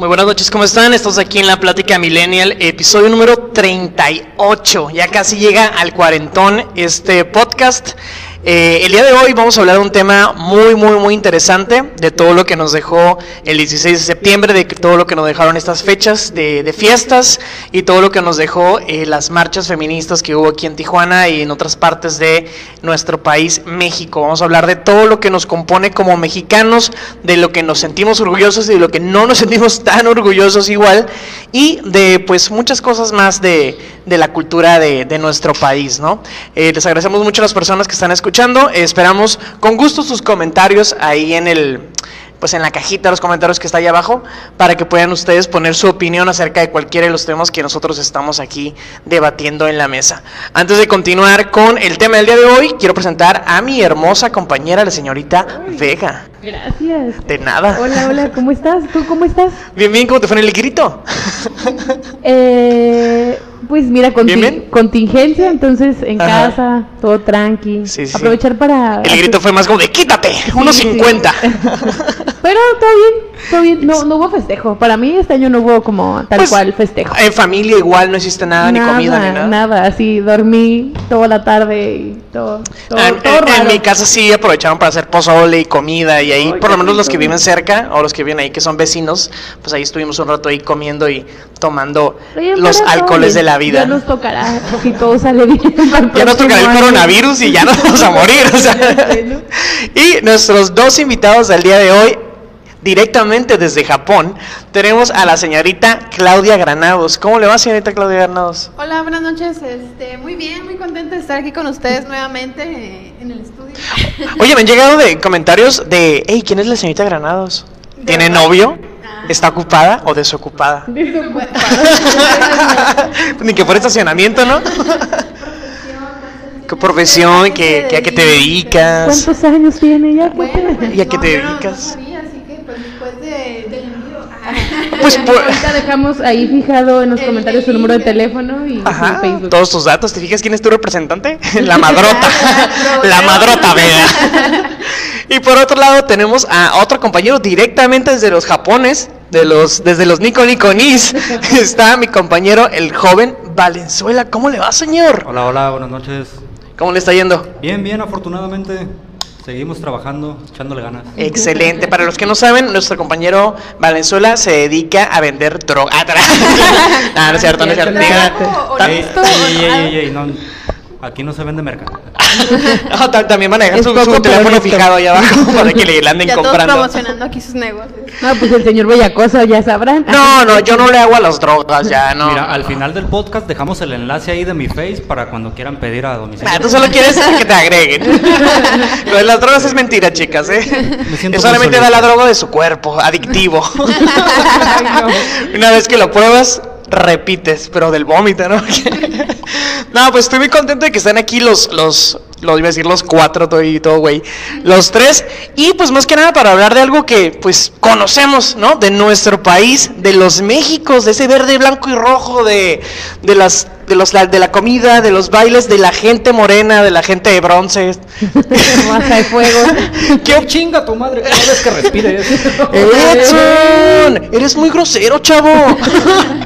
Muy buenas noches, ¿cómo están? Estamos aquí en la Plática Millennial, episodio número 38. Ya casi llega al cuarentón este podcast. Eh, el día de hoy vamos a hablar de un tema muy, muy, muy interesante, de todo lo que nos dejó el 16 de septiembre, de todo lo que nos dejaron estas fechas de, de fiestas y todo lo que nos dejó eh, las marchas feministas que hubo aquí en Tijuana y en otras partes de nuestro país, México. Vamos a hablar de todo lo que nos compone como mexicanos, de lo que nos sentimos orgullosos y de lo que no nos sentimos tan orgullosos igual y de pues muchas cosas más de, de la cultura de, de nuestro país, ¿no? Eh, les agradecemos mucho a las personas que están escuchando escuchando. Esperamos con gusto sus comentarios ahí en el pues en la cajita de los comentarios que está ahí abajo para que puedan ustedes poner su opinión acerca de cualquiera de los temas que nosotros estamos aquí debatiendo en la mesa. Antes de continuar con el tema del día de hoy, quiero presentar a mi hermosa compañera, la señorita Vega. Gracias. De nada. Hola, hola, ¿cómo estás? ¿Tú cómo estás? Bien, bien, ¿cómo te fue en el grito? Eh, pues mira, conti- ¿Bien, bien? contingencia, entonces en Ajá. casa, todo tranqui. Sí, sí. Aprovechar para... El grito fue más como de quítate, unos Sí, sí. 50. Pero todo bien, todo bien. No, no hubo festejo. Para mí este año no hubo como tal Pues, cual festejo. En familia igual no existe nada, ni comida ni nada. nada. Así dormí toda la tarde y todo, todo, Ah, en, todo en- en raro. mi casa sí aprovecharon para hacer pozole y comida y ahí, Ay, por lo menos los que viven cerca o los que viven ahí que son vecinos, pues ahí estuvimos un rato ahí comiendo y tomando Oye, los alcoholes de bien. La vida. Ya nos tocará, si todo sale bien. Ya nos tocará el año. coronavirus y ya nos vamos a morir. Y nuestros dos invitados del día de hoy, directamente desde Japón, tenemos a la señorita Claudia Granados. ¿Cómo le va, señorita Claudia Granados? Hola, buenas noches. Este, muy bien, muy contenta de estar aquí con ustedes nuevamente eh, en el estudio. Oye, me han llegado de comentarios de, hey, ¿quién es la señorita Granados? ¿Tiene novio? ¿Está ocupada o desocupada? Ni que por estacionamiento, ¿no? ¿Qué profesión? ¿Qué, qué- ¿A qué te dedicas? ¿Cuántos años tiene Bueno, pues, ¿Y a qué no, te dedicas? No, sabía, así que pues después de, del envío. ah, Pues por- Ahorita dejamos ahí fijado en los El comentarios su número de teléfono y Ajá, su Facebook. todos tus datos. ¿Te fijas quién es tu representante? La madrota. La madrota, vea. Y por otro lado tenemos a otro compañero directamente desde los Japones, de los, desde los Nico Nico Nis. Está mi compañero, el joven Valenzuela. ¿Cómo le va, señor? Hola, hola, buenas noches. ¿Cómo le está yendo? Bien, bien, afortunadamente seguimos trabajando, echándole ganas. Excelente. Para los que no saben, nuestro compañero Valenzuela se dedica a vender droga. Ah, no, no es cierto, no es cierto. Aquí no se vende mercado. No, ta- también manejan su, su teléfono honesto. fijado ahí abajo para que le anden Ya todos comprando. promocionando aquí sus negocios. No, pues el señor Bellacoso ya sabrán. No, no, yo no le hago a las drogas, ya no. Mira, al final del podcast dejamos el enlace ahí de mi face para cuando quieran pedir a domicilio. Ah, tú solo quieres que te agreguen. Lo de las drogas es mentira, chicas, ¿eh? Es solamente da la droga de su cuerpo, adictivo. Una vez que lo pruebas, repites, pero del vómito, ¿no? no, pues estoy muy contento de que están aquí los, los, los iba a decir los cuatro, todo y todo, güey. Los tres. Y pues más que nada para hablar de algo que, pues, conocemos, ¿no? De nuestro país, de los Méxicos, de ese verde, blanco y rojo, de, de las de los la- de la comida, de los bailes, de la gente morena, de la gente de bronce. Masa de fuego. ¿Qué chinga tu madre cada vez que respires? Edson, eres muy grosero, chavo.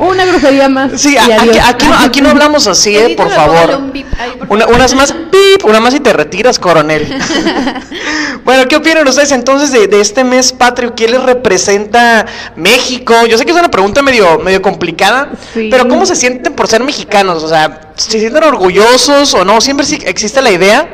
Una grosería más. Sí, y a- aquí, no, aquí no hablamos así, eh, por favor. un Una, unas más, pip, una más y te retiras, coronel. bueno, ¿qué opinan ustedes entonces de, de este mes patrio? ¿Qué les representa México? Yo sé que es una pregunta medio, medio complicada, Sí. pero ¿cómo se sienten por ser mexicanos? O sea, ¿se sienten orgullosos o no? Siempre sí existe la idea.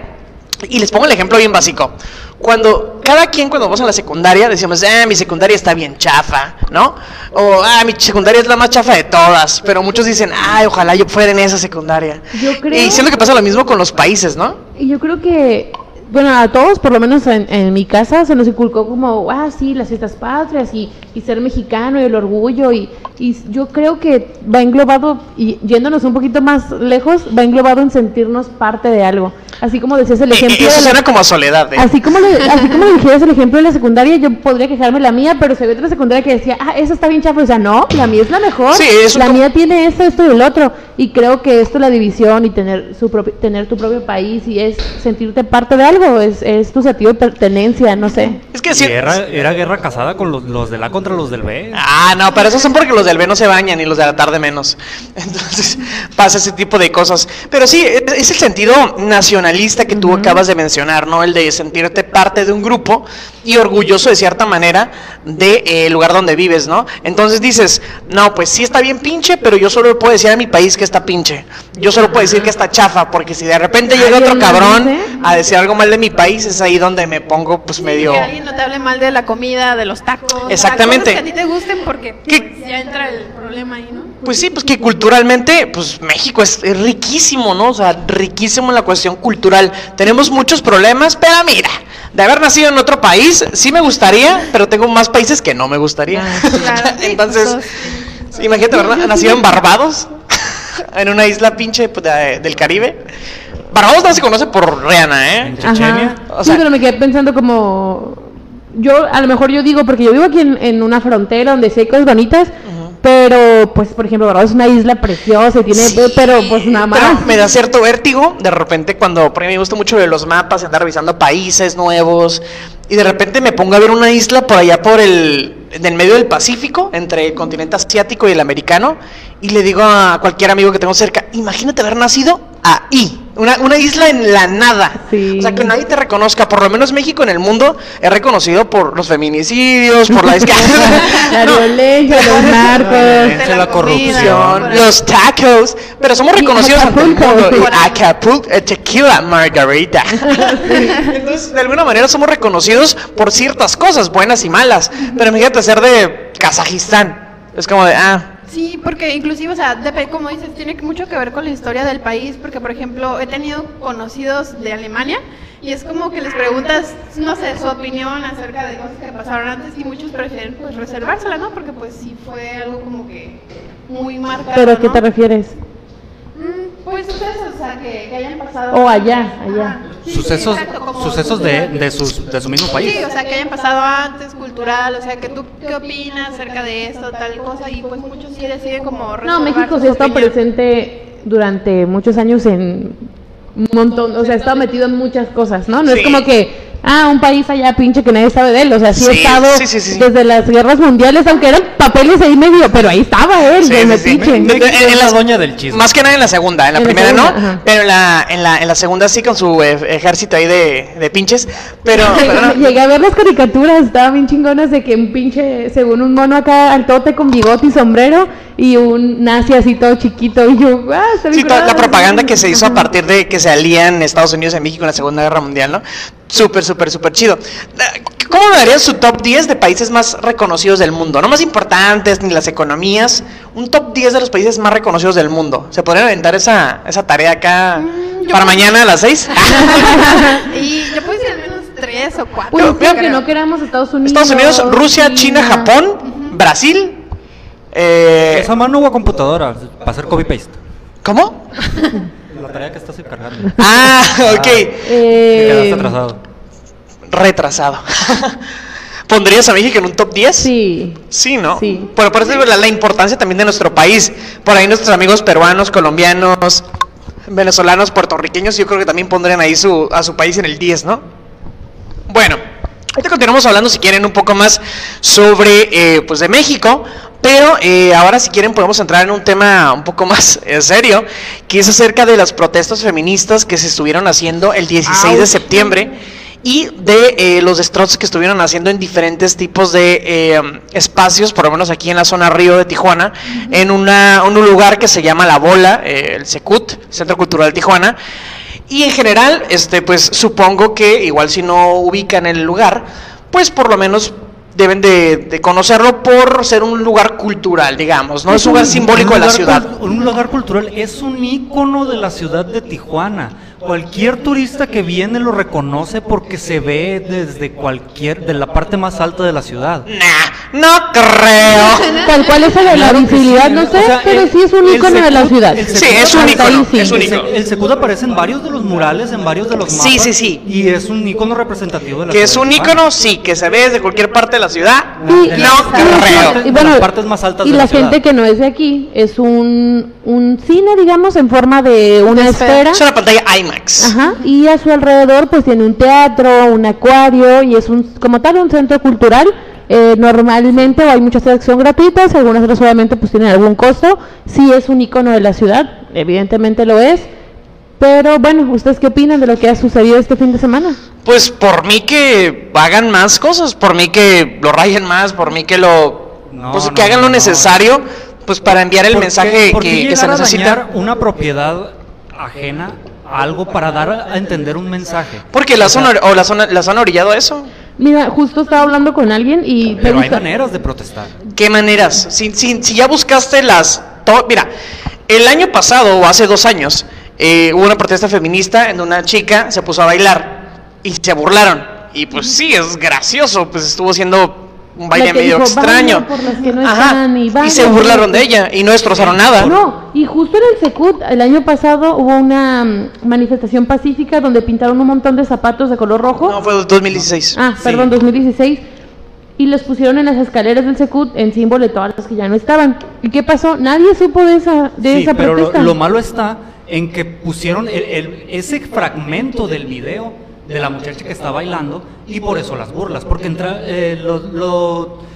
Y les pongo el ejemplo bien básico. Cuando cada quien cuando vamos a la secundaria decimos, ah, mi secundaria está bien chafa, ¿no? O, ah, mi secundaria es la más chafa de todas. Pero muchos dicen, ay, ojalá yo fuera en esa secundaria. Yo creo- Y siento que pasa lo mismo con los países, ¿no? Y yo creo que, bueno, a todos, por lo menos en, en mi casa, se nos inculcó como, ah, sí, las fiestas patrias y, y ser mexicano y el orgullo. Y, y yo creo que va englobado, y yéndonos un poquito más lejos, va englobado en sentirnos parte de algo. así como decías el Eh, ejemplo eh, eso de la- suena como soledad. ¿eh? Así como, le, así como le dijeras el ejemplo de la secundaria, yo podría quejarme la mía, pero se ve otra secundaria que decía, ah, esa está bien chafa. O sea, no, la mía es la mejor. Sí, es un la mía tiene esto, esto y el otro. Y creo que esto, la división y tener su propio, tener tu propio país y es sentirte parte de algo, es, es tu sentido de pertenencia, no sé. Es que sí. era, guerra casada con los, los del A contra los del B. Ah, no, pero esos son porque los del B no se bañan y los de la tarde menos. Entonces pasa ese tipo de cosas. Pero sí, es es el sentido nacionalista que tú acabas de mencionar, ¿no? El de sentirte parte de un grupo y orgulloso de cierta manera del de, eh, lugar donde vives, ¿no? Entonces dices, no, pues sí está bien pinche, pero yo solo puedo decir a mi país que está pinche. Yo solo puedo decir que está chafa, porque si de repente llega otro ¿Alguien más cabrón dice? a decir algo mal de mi país, es ahí donde me pongo pues medio... Que alguien no te hable mal de la comida, de los tacos. Exactamente. cosas que a ti te gusten porque pues, ya entra el problema ahí, ¿no? Pues sí, pues que culturalmente, pues México es, es riquísimo, ¿no? O sea, riquísimo en la cuestión cultural. Tenemos muchos problemas, pero mira, de haber nacido en otro país, sí me gustaría, pero tengo más países que no me gustaría. Ah, Claro, Entonces, sí, imagínate haber na- nacido en Barbados, en una isla pinche pues, de- del Caribe. Barbados no se conoce por Rihanna, En ¿eh? Chechenia. O sí, pero me quedé pensando como... Yo, a lo mejor yo digo, porque yo vivo aquí en, en una frontera donde sí hay cosas bonitas, pero, pues, por ejemplo, Barbados es una isla preciosa y tiene... Sí, pero, pues, nada más. pero me da cierto vértigo de repente cuando, por mí me gusta mucho de los mapas, andar revisando países nuevos, y de repente me pongo a ver una isla por allá por el, en el medio del Pacífico, entre el continente asiático y el americano, y le digo a cualquier amigo que tengo cerca, imagínate haber nacido ahí, una, una isla en la nada. Sí. O sea, que nadie te reconozca, por lo menos México en el mundo es reconocido por los feminicidios, por la La No, violencia, los narcos. la comida, corrupción, los tacos, pero somos reconocidos ante el Acapulco. mundo. Acapulco, eh, tequila margarita. Entonces, de alguna manera somos reconocidos por ciertas cosas, buenas y malas. Pero imagínate ser de Kazajistán. Es como de, ah, Sí, porque inclusive, o sea, como dices, tiene mucho que ver con la historia del país, porque por ejemplo, he tenido conocidos de Alemania y es como que les preguntas, no sé, su opinión acerca de cosas que pasaron antes y muchos prefieren pues reservársela, ¿no? Porque pues sí fue algo como que muy marcado, ¿Pero a qué ¿no? te refieres? Pues sucesos, o sea, que, que hayan pasado. O allá, allá. Ajá. Sí, Sucesos, exacto, como sucesos de, de, sus, de su mismo país. Sí, o sea, que hayan pasado antes, cultural, o sea, que tú qué opinas acerca de esto, tal cosa, y pues muchos sí deciden como No, México sí ha estado presente durante muchos años en un montón, o sea, ha estado metido en muchas cosas, ¿no? No Sí. es como que, ah, un país allá pinche que nadie sabe de él, o sea, sí, Sí, estado sí, sí, sí. desde las guerras mundiales, aunque eran papeles ahí medio, pero ahí estaba él, de metiche. Es en la doña del chisme. más que nada en la segunda. En la En la primera segunda, no, ajá. pero en la, en, la, en la segunda sí con su eh, ejército ahí de, de pinches. Pero, pero no. Llegué a ver las caricaturas, estaban bien chingonas de que un pinche, según un mono acá al tote con bigote y sombrero y un nazi así todo chiquito y yo, ah, está Sí, toda la curado". propaganda que se hizo a partir de que se alían Estados Unidos y México en la Segunda Guerra Mundial, ¿no? Súper, súper, súper chido. ¿Cómo me darías su top 10 de países más reconocidos del mundo? No más importantes ni las economías, un top 10 de los países más reconocidos del mundo. ¿Se podrían aventar esa, esa tarea acá Mm, yo para mañana a las 6? Y yo puedo decir al menos tres o cuatro. Pues Yo creo que no queramos Estados Unidos. Estados Unidos, Rusia, China, Japón, Brasil. Eh, Esa mano o a computadora para hacer copy-paste. ¿Cómo? La tarea que estás encargando. Ah, ok. Te Eh, quedaste atrasado. Retrasado. ¿Pondrías a México en un top 10? Sí. Sí, ¿no? Sí. Pero por eso digo la, la importancia también de nuestro país. Por ahí nuestros amigos peruanos, colombianos, venezolanos, puertorriqueños, yo creo que también pondrían ahí su, a su país en el 10, ¿no? Bueno, ahorita continuamos hablando, si quieren, un poco más sobre, eh, pues, de México. Pero eh, ahora, si quieren, podemos entrar en un tema un poco más eh, serio, que es acerca de las protestas feministas que se estuvieron haciendo el 16 de septiembre y de eh, los destrozos que estuvieron haciendo en diferentes tipos de eh, espacios, por lo menos aquí en la zona Río de Tijuana, en una, un lugar que se llama La Bola, eh, el Secut, Centro Cultural de Tijuana. Y en general, este, pues supongo que igual si no ubican el lugar, pues por lo menos deben de de conocerlo por ser un lugar cultural, digamos, ¿no? Es un lugar simbólico de la ciudad. Un lugar cultural es un ícono de la ciudad de Tijuana. Cualquier turista que viene lo reconoce porque se ve desde cualquier, de la parte más alta de la ciudad. Nah, no creo. Tal cual es la Claro que visibilidad, sí, no o sé, sea, pero el- sí es un icono de la ciudad. Sí, es un icono, sí. es un El, icono. El aparece en varios de los murales, en varios de los mapas. Sí, sí, sí. Y es un ícono representativo de la Que es ciudad un de Tijuana. icono, sí, que se ve desde cualquier parte de la ciudad. Sí, no creo. y bueno, las partes más altas y de la, la ciudad. gente que no es de aquí es un, un cine, digamos, en forma de una esfera. Es una pantalla IMAX. Ajá, y a su alrededor pues tiene un teatro, un acuario y es un como tal un centro cultural. Eh, normalmente hay muchas que son gratuitas, algunas otras obviamente pues tienen algún costo. Sí es un icono de la ciudad, evidentemente lo es. Pero bueno, ¿ustedes qué opinan de lo que ha sucedido este fin de semana? Pues por mí que hagan más cosas, por mí que lo rayen más, por mí que lo No, pues no, que hagan no, lo no. necesario pues para enviar el ¿Por qué- mensaje por qué que, que se necesita. dañar una propiedad ajena algo para dar a entender un mensaje. Porque la O sea, zona o la zona las han orillado a eso. Mira, justo estaba hablando con alguien y Pero hay maneras de protestar. ¿Qué maneras? Si, si, si ya buscaste las... to- mira, el año pasado o hace dos años eh, hubo una protesta feminista en donde una chica se puso a bailar y se burlaron. Y pues sí, es gracioso, pues estuvo haciendo un baile medio dijo, extraño. "Baila por las que no Ajá, están y se burlaron de que-". ella y no destrozaron nada. No, y justo en el Secut, el año pasado hubo una mm, manifestación pacífica donde pintaron un montón de zapatos de color rojo. No, fue 2016. ah, Sí. perdón, 2016. Y los pusieron en las escaleras del Secut en símbolo de todas las que ya no estaban. ¿Y qué pasó? Nadie supo de esa, de Sí, esa pero lo, protesta. lo malo está en que pusieron el- el- ese fragmento del video de la muchacha que está bailando y por eso las burlas, porque entra, eh, lo, lo-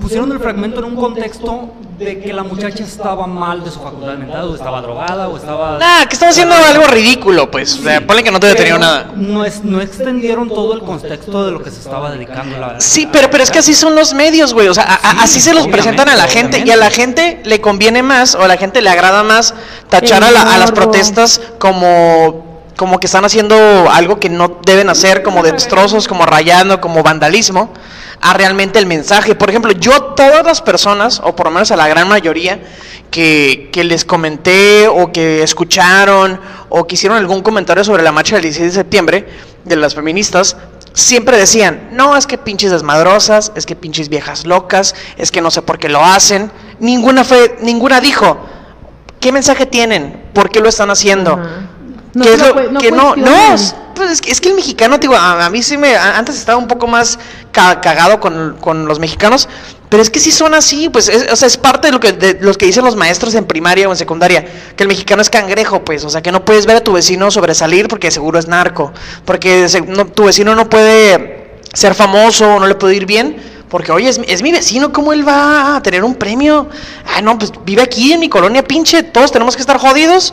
pusieron el fragmento en un contexto de que la muchacha estaba mal de su facultad mental, o estaba drogada, o estaba... Nah, que estaba haciendo algo ridículo, pues. O sea, ponle que no te había tenido pero nada. No, es, no extendieron todo el contexto de lo que se estaba dedicando la... Sí, pero, pero es que así son los medios, güey. O sea, a- a- Sí, así se los presentan a la gente y a la gente le conviene más o a la gente le agrada más tachar a, la- a las protestas como como que están haciendo algo que no deben hacer, como de destrozos, como rayando, como vandalismo, a realmente el mensaje. Por ejemplo, yo todas las personas, o por lo menos a la gran mayoría, que, que les comenté o que escucharon o que hicieron algún comentario sobre la marcha del 16 de septiembre de las feministas, siempre decían, no, es que pinches desmadrosas, es que pinches viejas locas, es que no sé por qué lo hacen. Ninguna fue, ninguna dijo, ¿qué mensaje tienen? ¿Por qué lo están haciendo? No ¿Qué se es lo lo- cue- no que no, no, pues es, que, es que el mexicano, digo, a, a mí sí me, antes estaba un poco más ca- cagado con, con los mexicanos, pero es que sí son así, pues, es, o sea, es parte de lo que, de los que dicen los maestros en primaria o en secundaria, que el mexicano es cangrejo, pues, o sea, que no puedes ver a tu vecino sobresalir porque seguro es narco, porque se- no- tu vecino no puede ser famoso, no le puede ir bien, porque, oye, es, mi- es mi vecino, ¿cómo él va a tener un premio? Ah, no, pues vive aquí en mi colonia, pinche, todos tenemos que estar jodidos.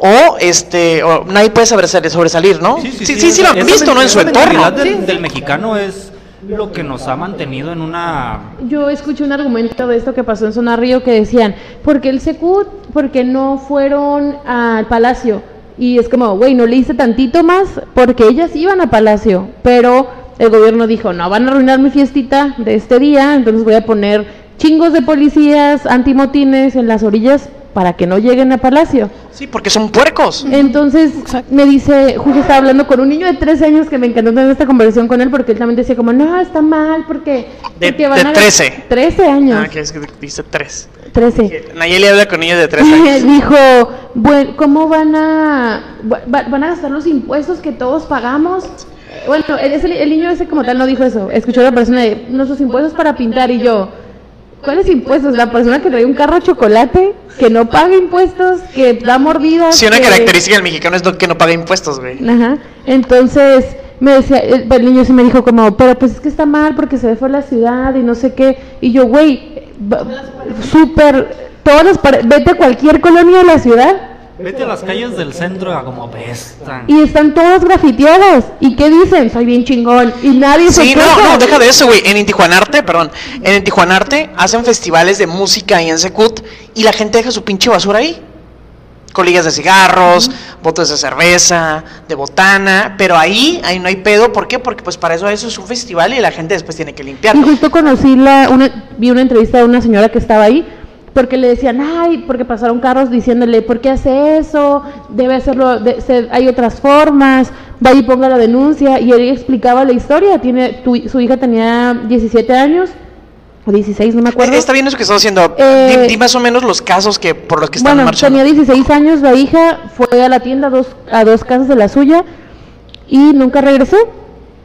O este, o nadie puede sobresalir, sobresalir ¿no? Sí, sí, sí, lo han visto, ¿no? En su entorno. mentalidad Del, del mexicano es lo que nos ha mantenido en una... Yo escuché un argumento de esto que pasó en Zona Río que decían, porque el Secut, porque no fueron al Palacio. Y es como, güey, no le hice tantito más porque ellas iban a Palacio. Pero el gobierno dijo, no, van a arruinar mi fiestita de este día, entonces voy a poner chingos de policías antimotines en las orillas para que no lleguen a Palacio. Sí, porque son puercos. Entonces me dice, justo estaba hablando con un niño de 13 años que me encantó tener esta conversación con él porque él también decía como, no, está mal porque... De- porque de a- 13. 13 años. Ah, que es que dice tres. 13. Nayeli habla con niños de tres años. Dijo, bueno, ¿cómo van a, va- van a gastar los impuestos que todos pagamos? Bueno, el, ese- el niño ese como tal no dijo eso. Escuchó a la persona de, nuestros impuestos para pintar y yo... ¿Cuáles impuestos? La persona que trae un carro de chocolate, que no paga impuestos, que da mordidas. Sí, una que- característica del mexicano es que no paga impuestos, güey. Ajá. Entonces me decía, el, el niño sí me dijo como, pero pues es que está mal porque se ve fue la ciudad y no sé qué. Y yo, güey, súper, todas las vete a cualquier colonia de la ciudad Vete a las calles del centro a como apestan. y están todas grafiteadas. ¿Y qué dicen? Soy bien chingón. Y nadie se Sí, no, no, deja de eso, güey. En Intijuanarte, perdón, en Intijuanarte hacen festivales de música y en Secut y la gente deja su pinche basura ahí. Colillas de cigarros, botes de cerveza, de botana, pero ahí, ahí no hay pedo, ¿por qué? Porque pues para eso eso es un festival y la gente después tiene que limpiar. Y justo conocí la, una, vi una entrevista de una señora que estaba ahí, porque le decían, ay, porque pasaron carros diciéndole, ¿por qué hace eso? Debe hacerlo, de, se, hay otras formas, vaya y ponga la denuncia. Y él explicaba la historia, tiene, tu, su hija tenía 17 años, o 16, no me acuerdo. Está bien eso que estás haciendo. Eh, di, di más o menos los casos que por los que están bueno, marchando. tenía 16 años la hija, fue a la tienda a dos, a dos casas de la suya y nunca regresó.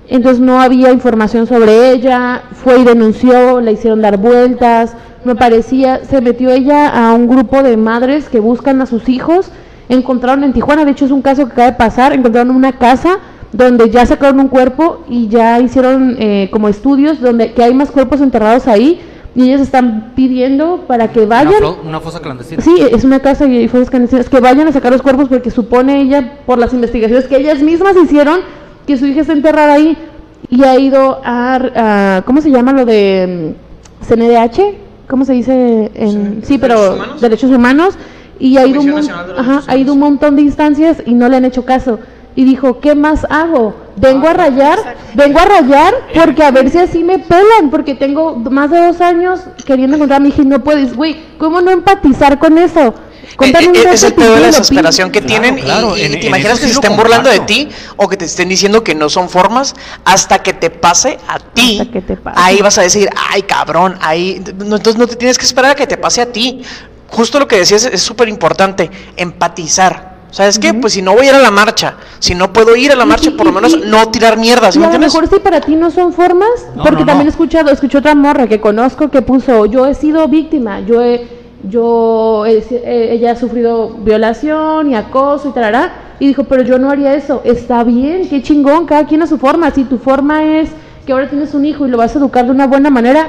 Entonces no había información sobre ella, fue y denunció, le hicieron dar vueltas, me parecía, se metió ella a un grupo de madres que buscan a sus hijos, encontraron en Tijuana, de hecho es un caso que acaba de pasar, encontraron una casa donde ya sacaron un cuerpo y ya hicieron eh, como estudios donde que hay más cuerpos enterrados ahí y ellos están pidiendo para que vayan. Una, una fosa clandestina. Sí, es una casa y fosas clandestinas que vayan a sacar los cuerpos porque supone ella, por las investigaciones que ellas mismas hicieron, que su hija está enterrada ahí y ha ido a, a- ¿cómo se llama lo de mm, CNDH? ¿Cómo se dice? En, sí, pero ¿Derechos humanos? derechos humanos y ha ido, un, ajá, ha ido un montón de instancias y no le han hecho caso. Y dijo, ¿qué más hago? Vengo a rayar, vengo a rayar porque a ver si así me pelan, porque tengo más de dos años queriendo encontrar a mi hija y no puedes, güey, ¿cómo no empatizar con eso? Eh, un eh, es el pedo de la desesperación que Claro, tienen y- claro, y, en- te imaginas que sí se estén burlando de ti o que te estén diciendo que no son formas hasta que te pase a ti. Hasta que te pase. Ahí vas a decir, ay cabrón, ahí. no, entonces no te tienes que esperar a que te pase a ti. Justo lo que decías es súper importante, empatizar. ¿Sabes qué? Pues si no voy a ir a la marcha, si no puedo ir a la Y- marcha, y- por lo menos y- no tirar mierda, ¿sí a lo mejor si para ti no son formas, No, porque no, también no. he escuchado, escuché otra morra que conozco que puso, yo he sido víctima, yo he, yo eh, ella ha sufrido violación y acoso y tarará, y dijo, pero yo no haría eso, está bien, qué chingón, cada quien a su forma, si tu forma es que ahora tienes un hijo y lo vas a educar de una buena manera,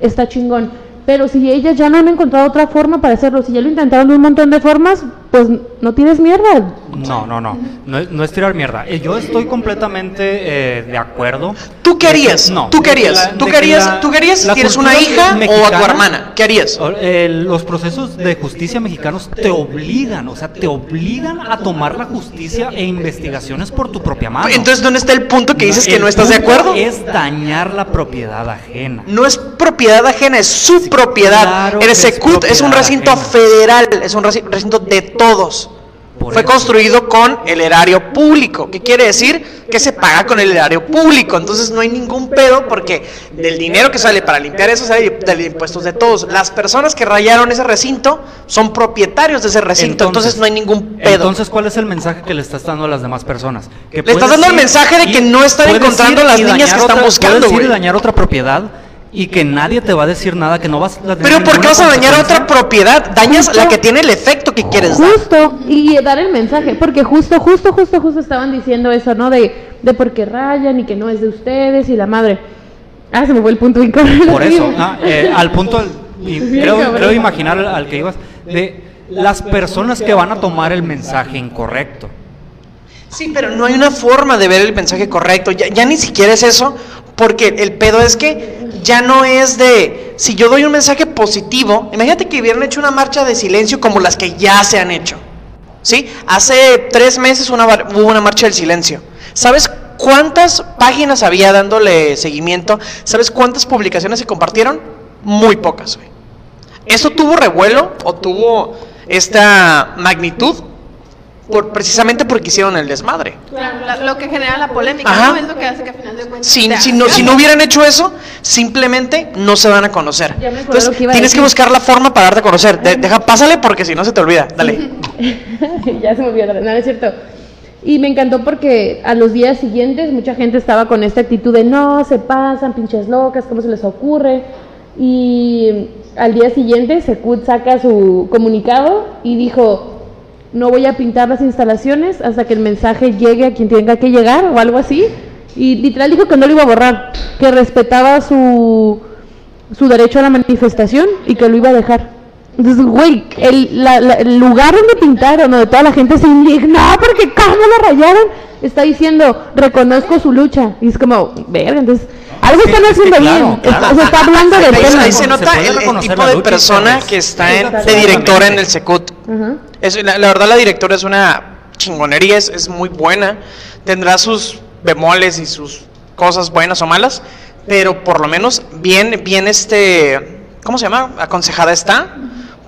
está chingón. Pero si ellas ya no han encontrado otra forma para hacerlo, si ya lo intentaron de un montón de formas, pues no tienes mierda. No, no, no. No es, no es tirar mierda. Eh, Yo estoy completamente eh, de acuerdo. ¿Tú qué harías? no. ¿Tú qué harías? la- ¿Tú qué harías? la- ¿Tú qué harías? la ¿Tienes una hija o a tu hermana? ¿Qué harías? Eh, los procesos de justicia mexicanos te obligan, o sea, te obligan a tomar la justicia e investigaciones por tu propia mano. Entonces, ¿dónde está el punto que dices que no estás de acuerdo? Es dañar la propiedad ajena. No es propiedad ajena, es su Sí, propiedad. claro el que es Secut es, un recinto ajena. federal, es un reci- recinto de todos. Por Fue eso. construido con el erario público. ¿Qué quiere decir? Que se paga con el erario público. Entonces no hay ningún pedo porque del dinero que sale para limpiar eso sale de impuestos de todos. Las personas que rayaron ese recinto son propietarios de ese recinto. Entonces, no hay ningún pedo. Entonces, ¿cuál es el mensaje que le estás dando a las demás personas? Que Le estás dando el mensaje de que no están encontrando las niñas que están otra- buscando, Puedes ir y dañar otra propiedad y que nadie te va a decir nada, que no vas a tener Pero ¿por qué vas a dañar otra propiedad? Dañas Justo. la que tiene el efecto que quieres dar. Justo, y dar el mensaje, porque justo, justo, justo, justo estaban diciendo eso, ¿no? De, de por qué rayan y que no es de ustedes y la madre. Ah, se me fue el punto cabrón. Por eso, ah, eh, al punto, y creo, creo imaginar al que ibas, de las personas que van a tomar el mensaje incorrecto. Sí, pero no hay una forma de ver el mensaje correcto. Ya, ya ni siquiera es eso, porque el pedo es que ya no es de. Si yo doy un mensaje positivo, imagínate que hubieran hecho una marcha de silencio como las que ya se han hecho. ¿Sí? Hace tres meses una, hubo una marcha del silencio. ¿Sabes cuántas páginas había dándole seguimiento? ¿Sabes cuántas publicaciones se compartieron? Muy pocas. ¿Eso tuvo revuelo o tuvo esta magnitud? Por, precisamente porque hicieron el desmadre. Claro, la- lo que genera la polémica, Ajá. ¿no? Es lo que hace que al final de cuentas. Si, no, si no hubieran hecho eso, simplemente no se van a conocer. Ya me acordé Entonces, que tienes que buscar la forma para darte a conocer. De- deja, pásale porque si no se te olvida. Dale. ya se me olvidó, no, no es cierto. Y me encantó porque a los días siguientes mucha gente estaba con esta actitud de no, se pasan, pinches locas, ¿cómo se les ocurre? Y al día siguiente Secut saca su comunicado y dijo, no voy a pintar las instalaciones hasta que el mensaje llegue a quien tenga que llegar o algo así. Y literal dijo que no lo iba a borrar, que respetaba su, su derecho a la manifestación y que lo iba a dejar. Entonces, güey, el, la- la- lugar donde pintaron, donde toda la gente se indignó porque cómo lo rayaron, está diciendo, reconozco su lucha. Y es como, verga, entonces, algo Sí, están es que haciendo claro, bien. claro. Está- Se está hablando del tema. ahí se nota el, tipo de persona que está en- de directora en el Secut. La, la verdad, la directora es una chingonería, es, es muy buena. Tendrá sus bemoles y sus cosas buenas o malas, pero por lo menos bien, bien este, ¿cómo se llama? Aconsejada está,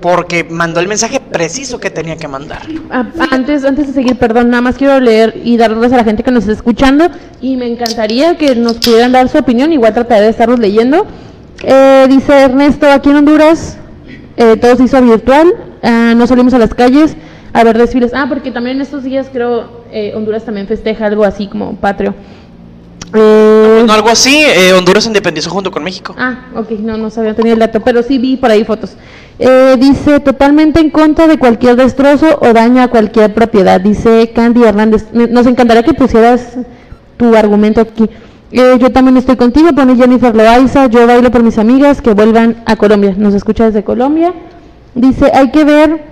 porque mandó el mensaje preciso que tenía que mandar. Ah, Antes, antes de seguir, perdón, nada más quiero leer y dar gracias a la gente que nos está escuchando y me encantaría que nos pudieran dar su opinión, igual trataré de estarlos leyendo. Eh, dice Ernesto, aquí en Honduras eh, todo se hizo virtual, ah, no salimos a las calles a ver desfiles. Ah, porque también en estos días creo eh, Honduras también festeja algo así como patrio. Eh, No, algo así, eh, Honduras se independizó junto con México. Ah, ok, no, no sabía, tenía el dato, pero sí vi por ahí fotos. Eh, dice, totalmente en contra de cualquier destrozo o daño a cualquier propiedad, dice Candy Hernández. Nos encantaría que pusieras tu argumento aquí. Eh, yo también estoy contigo, pone Jennifer Loaiza, yo bailo por mis amigas que vuelvan a Colombia. Nos escucha desde Colombia. Dice, hay que ver,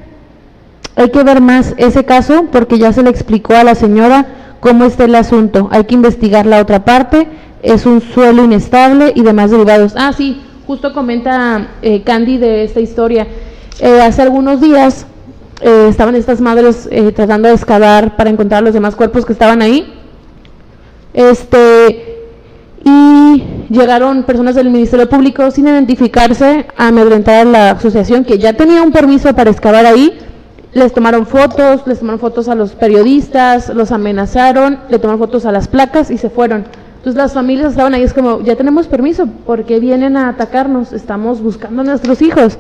hay que ver más ese caso porque ya se le explicó a la señora cómo está el asunto. Hay que investigar la otra parte. Es un suelo inestable y demás derivados. Ah, sí, justo comenta eh, Candy de esta historia. Eh, hace algunos días eh, estaban estas madres tratando de excavar para encontrar los demás cuerpos que estaban ahí. Este, y llegaron personas del Ministerio Público sin identificarse a amedrentar a la asociación que ya tenía un permiso para excavar ahí. Les tomaron fotos, les tomaron fotos a los periodistas, los amenazaron, le tomaron fotos a las placas y se fueron. Entonces las familias estaban ahí, es como, ya tenemos permiso, ¿por qué vienen a atacarnos? Estamos buscando a nuestros hijos.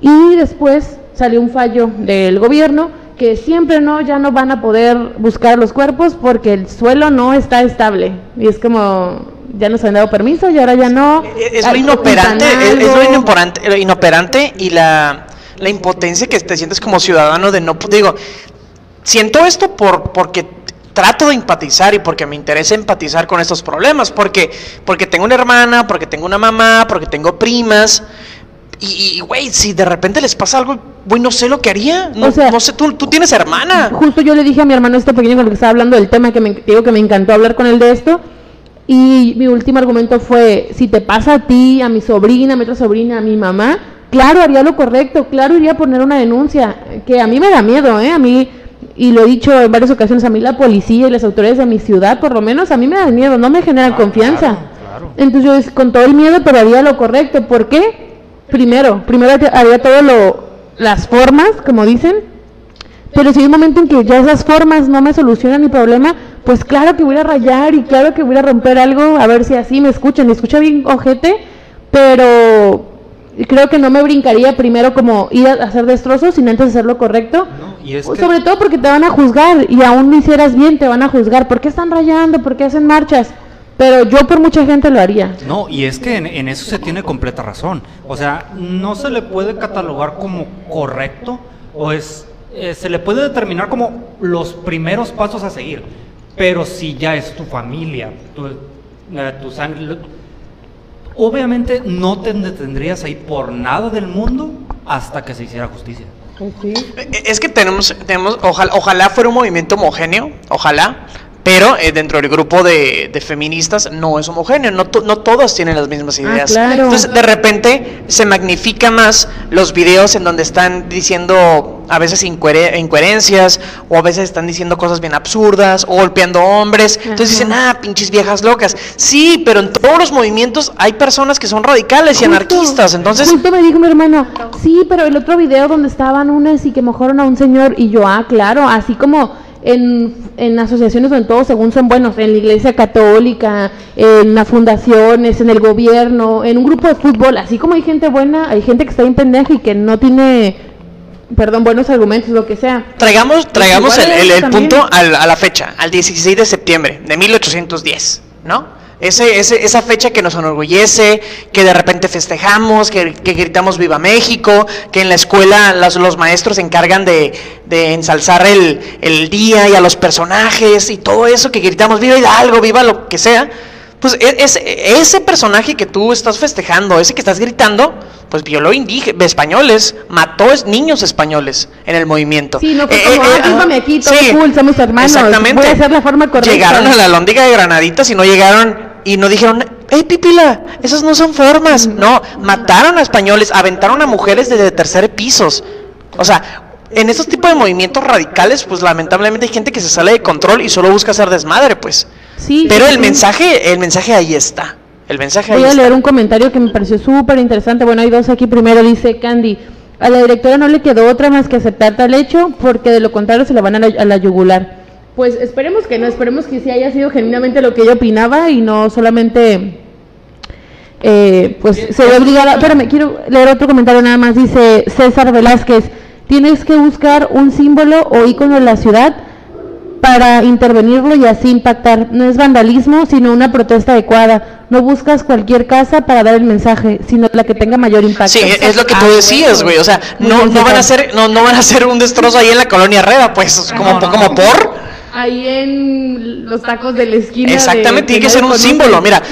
Y después salió un fallo del gobierno que siempre no, ya no van a poder buscar los cuerpos porque el suelo no está estable. Y es como, ya nos han dado permiso y ahora ya no. Es lo inoperante, es, es lo inoperante, lo inoperante y la, la impotencia que te sientes como ciudadano de no, digo, siento esto por, porque trato de empatizar y porque me interesa empatizar con estos problemas, porque, porque tengo una hermana, porque tengo una mamá, porque tengo primas. Y, güey, si de repente les pasa algo, güey, no sé lo que haría. No, O sea, no sé, tú, tú tienes hermana. Justo yo le dije a mi hermano este pequeño con el que estaba hablando del tema, que me digo que me encantó hablar con él de esto. Y mi último argumento fue, si te pasa a ti, a mi sobrina, a mi otra sobrina, a mi mamá, claro, haría lo correcto, claro, iría a poner una denuncia, que a mí me da miedo, ¿eh? A mí, y lo he dicho en varias ocasiones, a mí la policía y las autoridades de mi ciudad, por lo menos, a mí me dan miedo, no me generan confianza. claro, claro. Entonces yo, es- con todo el miedo, pero haría lo correcto. ¿Por qué? Primero, primero haría todo lo, las formas, como dicen, pero si hay un momento en que ya esas formas no me solucionan mi problema, pues claro que voy a rayar y claro que voy a romper algo, a ver si así me escuchan. Me escucha bien ojete, pero creo que no me brincaría primero como ir a hacer destrozos sin antes hacer lo correcto. No, y es que- Sobre todo porque te van a juzgar y aún no hicieras bien, te van a juzgar. ¿Por qué están rayando? ¿Por qué hacen marchas? Pero yo por mucha gente lo haría. No, y es que en, en eso se tiene completa razón. O sea, no se le puede catalogar como correcto o es eh, se le puede determinar como los primeros pasos a seguir. Pero si ya es tu familia, tu, eh, tu sangre, lo- obviamente no te detendrías ahí por nada del mundo hasta que se hiciera justicia. Es que tenemos, tenemos ojalá, ojalá fuera un movimiento homogéneo, ojalá, pero eh, dentro del grupo de, de feministas no es homogéneo, no, to- no todas tienen las mismas ideas. claro. Entonces, de repente se magnifica más los videos en donde están diciendo a veces incohere- incoherencias o a veces están diciendo cosas bien absurdas o golpeando hombres. Entonces dicen, ah, pinches viejas locas. Sí, pero en todos los movimientos hay personas que son radicales y Justo, anarquistas. Entonces, Justo me dijo mi hermano, sí, pero el otro video donde estaban unas y que mojaron a un señor, y yo, ah, claro, así como en, en asociaciones donde todos según son buenos, en la iglesia católica, en las fundaciones, en el gobierno, en un grupo de fútbol, así como hay gente buena, hay gente que está bien pendeja y que no tiene, perdón, buenos argumentos, lo que sea. Traigamos, traigamos el, el- punto al- a la fecha, al 16 de septiembre de 1810, ¿no? Ese, ese- esa fecha que nos enorgullece, que de repente festejamos, que, que gritamos Viva México, que en la escuela los, los maestros se encargan de, de ensalzar el, el día y a los personajes y todo eso, que gritamos Viva Hidalgo, Viva lo que sea. Pues e- ese, ese personaje que tú estás festejando, ese que estás gritando, pues violó indígenas, españoles, mató niños españoles en el movimiento. Sí, no como, ah, ajá. fírmame aquí, todo cool, somos hermanos, Exactamente. voy a hacer la forma correcta. Llegaron a la lóndiga de Granaditas y no llegaron y no dijeron, hey Pipila, esas no son formas. No, mataron a españoles, aventaron a mujeres desde tercer pisos. O sea, en estos tipos de movimientos radicales, pues lamentablemente hay gente que se sale de control y solo busca hacer desmadre, pues. Sí, Pero el sí. mensaje, el mensaje ahí está. El mensaje ahí Voy a está. leer un comentario que me pareció súper interesante. Bueno, hay dos aquí. Primero dice Candy, a la directora no le quedó otra más que aceptar tal hecho porque de lo contrario se le van a la, a la yugular. Pues esperemos que no, esperemos que sí haya sido genuinamente lo que ella opinaba y no solamente eh, pues se ve obligada. Espérame, quiero leer otro comentario nada más. Dice César Velázquez, tienes que buscar un símbolo o ícono de la ciudad para intervenirlo y así impactar. No es vandalismo, sino una protesta adecuada. No buscas cualquier casa para dar el mensaje, sino la que tenga mayor impacto. Sí, es lo que tú Ah, decías, güey. O sea, no, no van a hacer, no, no van a hacer un destrozo ahí en la colonia Herrera, pues, como, no, como no. por. Ahí en los tacos de la esquina. de- Exactamente, tiene que ser un símbolo. Mira,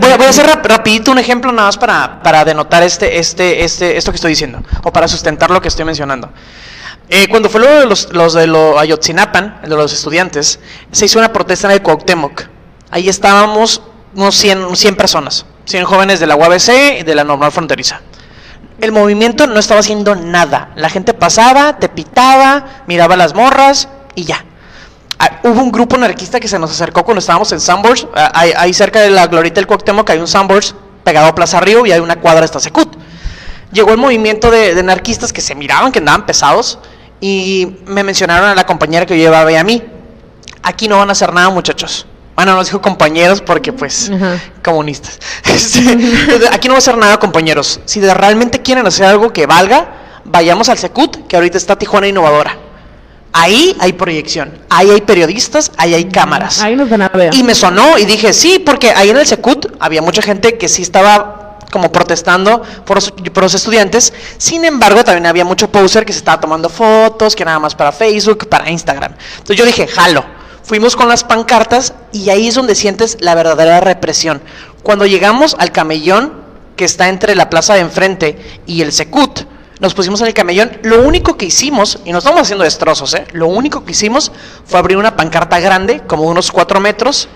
voy, a- voy a hacer rap- rapidito un ejemplo nada más para, para denotar este, este, este, esto que estoy diciendo, o para sustentar lo que estoy mencionando. Eh, cuando fue lo de los, los de lo Ayotzinapan, de los estudiantes, se hizo una protesta en el Cuauhtémoc. Ahí estábamos unos 100, 100 personas, 100 jóvenes de la UABC y de la normal fronteriza. El movimiento no estaba haciendo nada. La gente pasaba, te pitaba, miraba las morras y ya. Ah, hubo un grupo anarquista que se nos acercó cuando estábamos en Sambors, ah, ahí, ahí cerca de la glorieta del Cuauhtémoc hay un Sambors pegado a Plaza Río y hay una cuadra hasta Secut. Llegó el movimiento de, de anarquistas que se miraban, que andaban pesados y me mencionaron a la compañera que yo llevaba y a mí. Aquí no van a hacer nada muchachos. Bueno, nos dijo compañeros porque pues comunistas. Este, entonces, aquí no va a hacer nada compañeros. Si de realmente quieren hacer algo que valga, vayamos al Secut, que ahorita está Tijuana Innovadora. Ahí hay proyección, ahí hay periodistas, ahí hay cámaras. Ahí nos van a ver. Y me sonó y dije, sí, porque ahí en el Secut había mucha gente que sí estaba como protestando por los, por los estudiantes. Sin embargo, también había mucho poser que se estaba tomando fotos, que nada más para Facebook, para Instagram. Entonces yo dije, jalo. Fuimos con las pancartas y ahí es donde sientes la verdadera represión. Cuando llegamos al camellón que está entre la plaza de enfrente y el Secut, nos pusimos en el camellón. Lo único que hicimos, y no estamos haciendo destrozos, ¿eh? lo único que hicimos fue abrir una pancarta grande, como unos cuatro metros,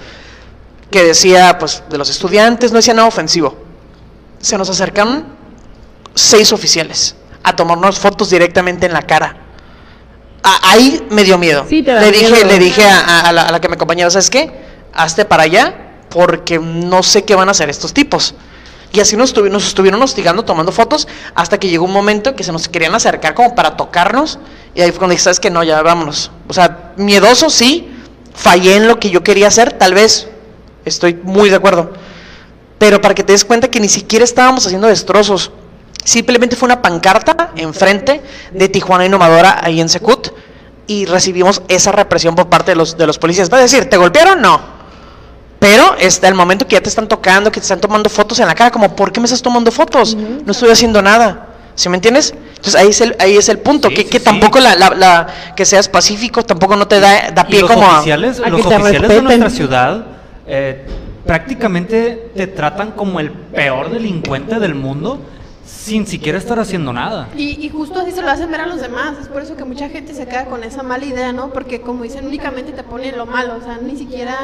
que decía, pues, de los estudiantes, no decía nada ofensivo. Se nos acercaron seis oficiales a tomarnos fotos directamente en la cara. A- ahí me dio miedo. Sí, te da le dije, miedo. le dije a la, a la que me acompañaba, ¿sabes qué? Hazte para allá porque no sé qué van a hacer estos tipos. Y así nos, estuvi- nos estuvieron hostigando, tomando fotos, hasta que llegó un momento que se nos querían acercar como para tocarnos. Y ahí fue cuando dije, ¿sabes qué? No, ya vámonos. O sea, miedoso sí, fallé en lo que yo quería hacer, tal vez. Estoy muy de acuerdo. Pero para que te des cuenta que ni siquiera estábamos haciendo destrozos. Simplemente fue una pancarta enfrente de Tijuana Innovadora ahí en Secut y recibimos esa represión por parte de los, de los policías. Va a decir, ¿te golpearon? No. Pero está el momento que ya te están tocando, que te están tomando fotos en la cara, como, ¿por qué me estás tomando fotos? No estoy haciendo nada. ¿Sí me entiendes? Entonces ahí es el, ahí es el punto, Sí, que, sí, que sí. tampoco la, la- la- que seas pacífico tampoco no te da, da Y pie los como a... oficiales, a los oficiales de nuestra ciudad eh, prácticamente te tratan como el peor delincuente del mundo sin siquiera estar haciendo nada. Y, y justo así se lo hacen ver a los demás. Es por eso que mucha gente se queda con esa mala idea, ¿no? Porque como dicen, únicamente te ponen lo malo. O sea, ni siquiera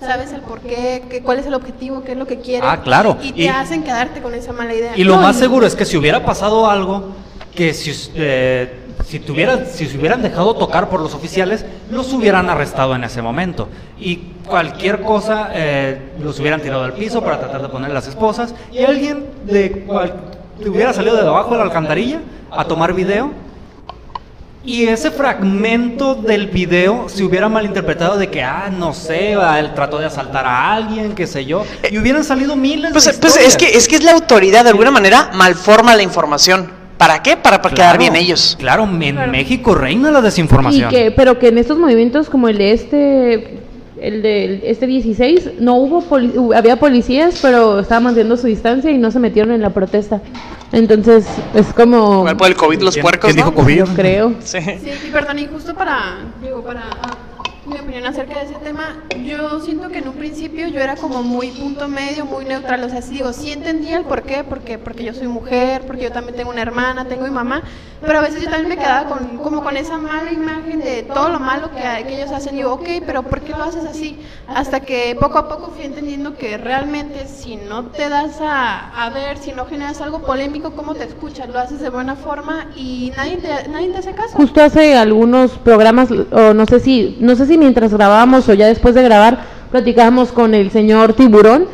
sabes el por qué, qué- cuál es el objetivo, qué es lo que quieren. Ah, claro. Y te Y- hacen quedarte con esa mala idea. Y lo No, más seguro es que si hubiera pasado algo, que si, eh, si, tuviera, si se hubieran dejado tocar por los oficiales, los hubieran arrestado en ese momento. Y cualquier cosa, eh, los hubieran tirado al piso para tratar de poner las esposas. Y alguien de cual, que hubiera salido de debajo de la alcantarilla a tomar video. Y ese fragmento del video se hubiera malinterpretado de que, ah, no sé, va, él trató de asaltar a alguien, qué sé yo. Y hubieran salido miles Pues, de pues es, historias. que, es que es la autoridad, de alguna manera, malforma la información. ¿Para qué? Para, para quedar bien ellos. Claro, en Claro. México reina la Y desinformación. que, pero que en estos movimientos como el de este, el de este 16, no hubo, poli- había policías, pero estaban manteniendo su distancia y no se metieron en la protesta. Entonces, es como, Igual por el COVID los ¿Quién- puercos, quién ¿no? dijo COVID? creo. Sí. Sí, y perdón, y justo para, digo, para, mi opinión acerca de ese tema. Yo siento que en un principio yo era como muy punto medio, muy neutral. O sea, sí digo, sí entendía el por qué, porque, porque yo soy mujer, porque yo también tengo una hermana, tengo mi mamá. Pero a veces yo también me quedaba con, como con esa mala imagen de todo lo malo que, que ellos hacen. Y digo, ok, pero ¿por qué lo haces así? Hasta que poco a poco fui entendiendo que realmente si no te das a, a ver, si no generas algo polémico, ¿cómo te escuchas? Lo haces de buena forma y nadie te, nadie te hace caso. Justo hace algunos programas, o no sé si, no sé si mientras grabábamos o ya después de grabar, platicábamos con el señor Tiburón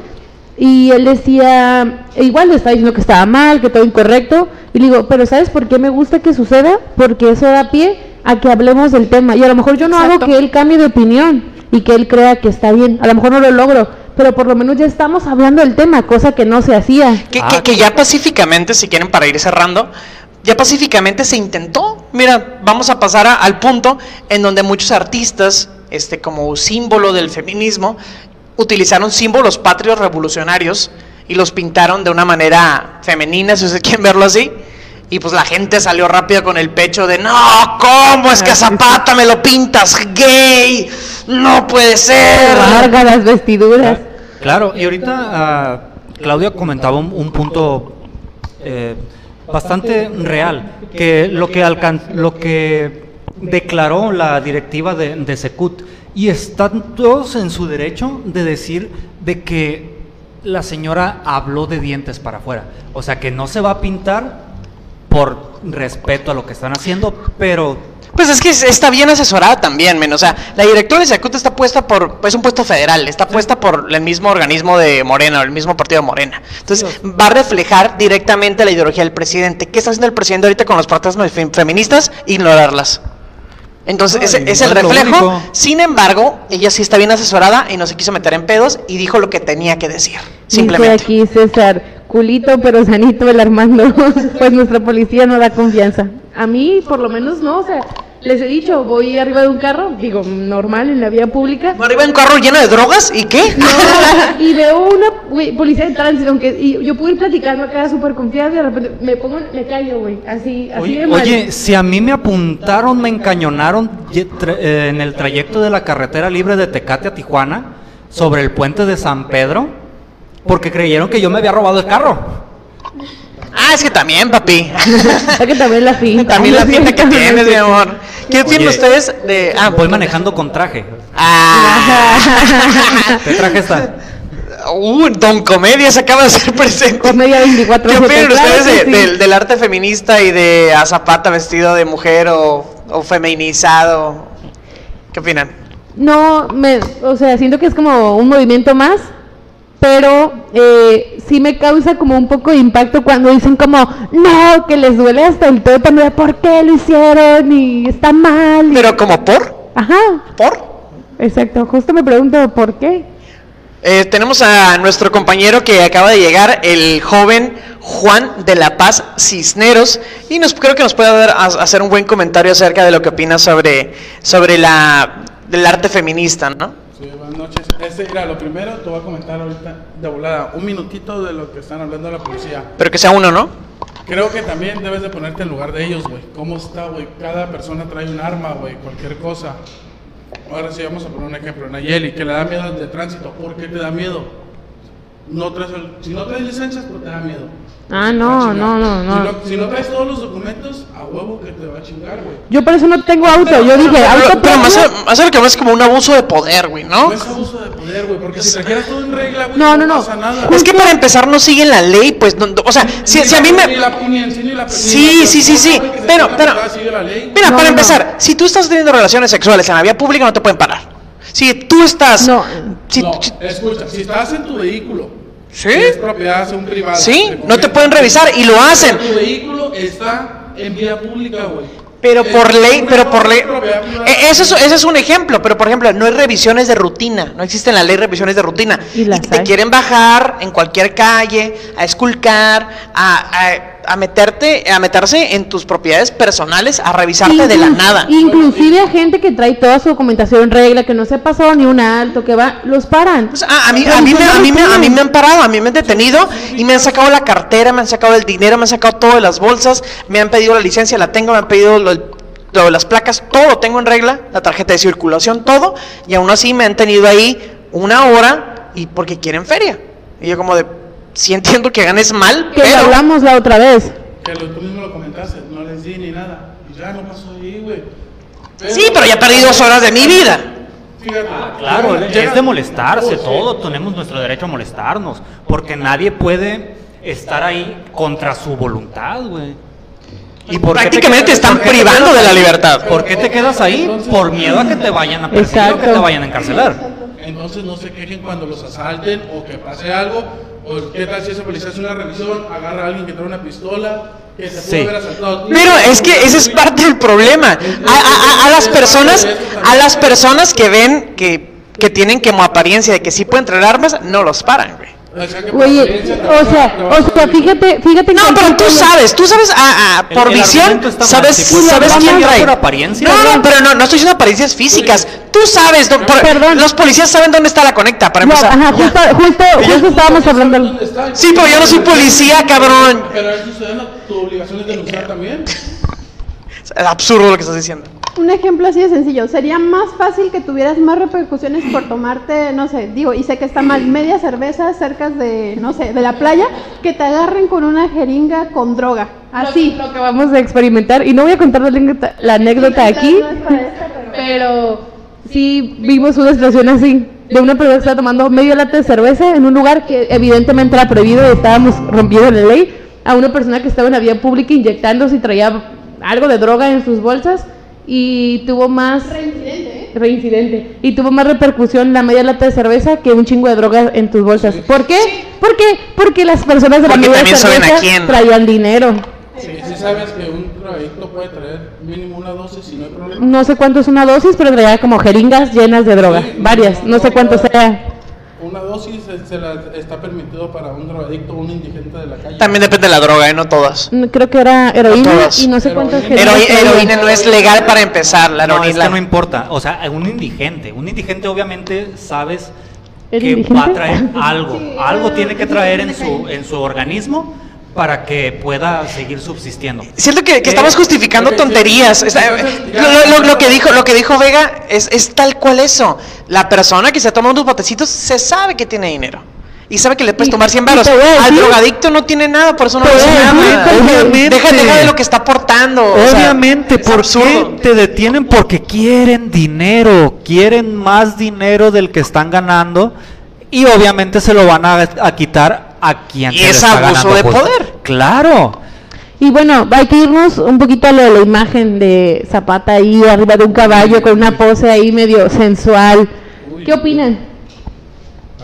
y él decía, e igual le estaba diciendo que estaba mal, que todo incorrecto, y le digo, pero ¿sabes por qué me gusta que suceda? Porque eso da pie a que hablemos del tema. Y a lo mejor yo no hago Exacto. que él cambie de opinión y que él crea que está bien. A lo mejor no lo logro, pero por lo menos ya estamos hablando del tema, cosa que no se hacía. Que, Ah, que- que ya pacíficamente, si quieren para ir cerrando, ya pacíficamente se intentó. Mira, vamos a pasar a- al punto en donde muchos artistas, este, como símbolo del feminismo, utilizaron símbolos patrios revolucionarios y los pintaron de una manera femenina, si ustedes quieren verlo así. Y pues la gente salió rápido con el pecho de, no, ¿cómo es que a Zapata me lo pintas gay? No puede ser. Larga las vestiduras. Claro, y ahorita ah, Claudia comentaba un, un punto eh, bastante real, que lo que, alcan- lo que declaró la directiva de, de Secut, y están todos en su derecho de decir de que la señora habló de dientes para afuera, o sea que no se va a pintar por respeto a lo que están haciendo, pero Pues es que es- está bien asesorada también, men. O sea, la directora de Secut está puesta por. Es un puesto federal, está puesta por el mismo organismo de Morena, o el mismo partido de Morena. Entonces, va a reflejar directamente la ideología del presidente. ¿Qué está haciendo el presidente ahorita con los protestas fe- feministas? Ignorarlas. Entonces, Ay, ese es el reflejo. Sin embargo, ella sí está bien asesorada y no se quiso meter en pedos y dijo lo que tenía que decir. Dice Simplemente. aquí César, culito pero sanito el Armando, pues nuestra policía no da confianza. A mí por lo menos no, o sea, les he dicho, voy arriba de un carro, digo, normal en la vía pública. Arriba en un carro lleno de drogas y qué? No, y veo una güey, policía de tránsito, aunque y yo pude ir platicando acá súper confiada y de repente me pongo, me callo, güey, así, así Oye, de mal. oye, si a mí me apuntaron, me encañonaron eh, en el trayecto de la carretera libre de Tecate a Tijuana, sobre el puente de San Pedro, porque creyeron que yo me había robado el carro. Ah, es que también, papi. Es que también la finta. También la pinta que tienes, mi amor. ¿Qué opinan Oye. ustedes de.? Ah, Voy manejando con traje. Ah. ¿Qué traje está? Uh, Don Comedia se acaba de hacer presente. Comedia 24 ¿Qué opinan ustedes de- sí. del, del arte feminista y de a Zapata vestido de mujer o, o feminizado? ¿Qué opinan? No, me, o sea, siento que es como un movimiento más, pero eh, sí me causa como un poco de impacto cuando dicen como, no, que les duele hasta el tuétano de por qué lo hicieron y está mal. Pero como por, Ajá, por. exacto, justo me pregunto por qué. Eh, tenemos a nuestro compañero que acaba de llegar, el joven Juan de la Paz Cisneros, y nos creo que nos puede dar, a- hacer un buen comentario acerca de lo que opina sobre, sobre la, del arte feminista, ¿no? Sí, buenas noches. Este, mira, lo primero te voy a comentar ahorita de volada, un minutito de lo que están hablando de la policía. Pero que sea uno, ¿no? Creo que también debes de ponerte en lugar de ellos, güey. ¿Cómo está, güey? Cada persona trae un arma, güey, cualquier cosa. Ahora sí vamos a poner un ejemplo. Nayeli, que le da miedo de tránsito. ¿Por qué te da miedo? No traes si no traes licencias, pues te da miedo. Ah, no, no, no, no. Si no, si no traes todos los documentos, a huevo que te va a chingar, güey. Yo por eso no tengo auto, yo dije, Pero, auto pero más, lo que es como un abuso de poder, güey, ¿no? No es abuso de poder, güey, porque si trajeras todo en regla, güey, No, no, no. pasa nada. Es que para empezar no siguen la ley, pues, no- o sea, si, si a mí me... sí, Sí, sí, sí, pero, pero, mira, para empezar, si tú estás teniendo relaciones sexuales en la vía pública no te pueden parar. Si tú estás... No. si- no, escucha, si estás en tu vehículo, ¿Sí? si es propiedad, un privado. Sí, no te pueden revisar y lo hacen. Tu vehículo está en vía pública, güey. Pero por ley, pero por ley. Eh, Eso es, ese es un ejemplo, pero por ejemplo, no hay revisiones de rutina, no existe en la ley revisiones de rutina. Y las te hay. quieren bajar en cualquier calle, a esculcar, a, a- a meterte, a meterse en tus propiedades personales, a revisarte de la nada. Inclusive a gente que trae toda su documentación en regla, que no se ha pasado ni un alto, que va, los paran. Pues, a, a mí, a, mí me, a, mí me, a mí me han parado, a mí me han detenido y me han sacado la cartera, me han sacado el dinero, me han sacado todas las bolsas, me han pedido la licencia, la tengo, me han pedido lo- lo de las placas, todo lo tengo en regla, la tarjeta de circulación, todo, y aún así me han tenido ahí una hora y porque quieren feria. Y yo como de, sí entiendo que ganes mal, Que lo pero... hablamos la otra vez. Que lo, tú mismo lo comentaste, no les di ni nada. Y ya no pasó ahí, güey. Sí, pero ya perdí dos horas de mi vida. Fíjate. Claro, es de molestarse, todo tenemos nuestro derecho a molestarnos, porque nadie puede estar ahí contra su voluntad, güey. ¿Y por qué te Prácticamente están privando de la libertad. ¿Por qué te quedas ahí? Por miedo a que te vayan a perseguir o que te vayan a encarcelar. Entonces no se quejen cuando los asalten o que pase algo. O qué tal si ese policía hace una revisión, agarra a alguien que trae una pistola, que se Sí. haber asaltado. Pero es que ese es parte del problema. A, a- a- a las personas, a las personas que ven que, que tienen como apariencia de que sí pueden traer armas, no los paran, güey. Oye, o sea, o sea, fíjate, fíjate No, pero tú sabes, tú sabes, ah, ah, por el visión, mal. sabes, sabes quién trae. por apariencia. No, no, pero no, no estoy diciendo apariencias físicas. Tú sabes, do- por- Perdón. los policías saben dónde está la conecta, para No, empezar. ajá, justo, justo, justo estábamos hablando. Sí, pero yo no soy policía, cabrón. Pero es tu obligación es denunciar también. Es absurdo lo que estás diciendo. Un ejemplo así de sencillo. Sería más fácil que tuvieras más repercusiones por tomarte, no sé, digo, y sé que está mal, media cerveza cerca de, no sé, de la playa, que te agarren con una jeringa con droga. Así. Lo que vamos a experimentar. Y no voy a contar la anécdota, la anécdota aquí, No esta, pero- pero sí vimos una situación así. De una persona que estaba tomando medio lata de cerveza en un lugar que evidentemente era prohibido y estábamos rompiendo la ley. A una persona que estaba en la vía pública inyectándose y traía algo de droga en sus bolsas y tuvo más Reincidente, ¿eh? reincidente y tuvo más repercusión la media lata de cerveza que un chingo de droga en tus bolsas. ¿Por qué? ¿Por qué? Porque las personas de la Porque media también saben a cerveza quién. traían dinero. Sí, sí sabes que un drogadicto puede traer mínimo una dosis y no hay problema. No sé cuánto es una dosis, pero traía como jeringas llenas de droga, Sí, varias, no sé cuánto sea. Una dosis eh, se la, está permitido para un drogadicto o un indigente de la calle. También depende de la droga, ¿eh? no todas. Mm, Creo que era heroína todas. y no sé cuántas Heroína. heroína no es legal para empezar, la No, es heroína. que no importa. O sea, un indigente. Un indigente obviamente sabes ¿El que indigente? va a traer algo. Sí, algo tiene que traer en su, en su organismo para que pueda seguir subsistiendo. Siento que, que estamos justificando Ok, sí. tonterías. Lo, lo- lo que dijo, lo que dijo Vega es, es tal cual eso. La persona que se toma unos botecitos se sabe que tiene dinero. Y sabe que le puedes tomar 100 y baros. Al drogadicto no tiene nada, por eso no decir nada. Obviamente. Deja, deja de lo que está aportando. o sea, Obviamente, ¿por absurdo. qué te detienen? Porque quieren dinero, quieren más dinero del que están ganando y obviamente se lo van a, a quitar a quien Y es está abuso de poder. Claro. Y bueno, hay que irnos un poquito a lo de la imagen de Zapata ahí arriba de un caballo con una pose ahí medio sensual. ¿Qué opinan?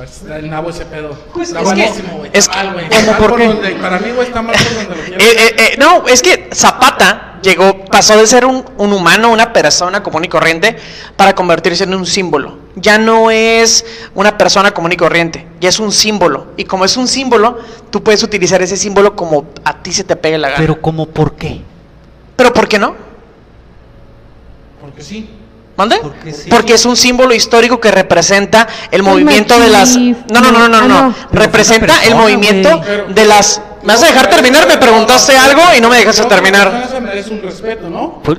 Está el nabo ese pedo. Pues, está es buenísimo, güey. es para mí, güey, está mal por donde lo. Eh, eh, eh, no, es que Zapata llegó, pasó de ser un, un humano, una persona común y corriente, para convertirse en un símbolo. Ya no es una persona común y corriente, ya es un símbolo. Y como es un símbolo, tú puedes utilizar ese símbolo como a ti se te pegue la gana. Pero ¿cómo por qué? ¿Pero por qué no? Porque sí. ¿Mande? Porque sí. Porque es un símbolo histórico que representa el movimiento de las... machista. No, no, no, no, Ah, no. no. Representa es el movimiento de las... ¿Me vas a dejar terminar? Me preguntaste algo y no me dejaste terminar. merece un respeto, ¿no? Pues,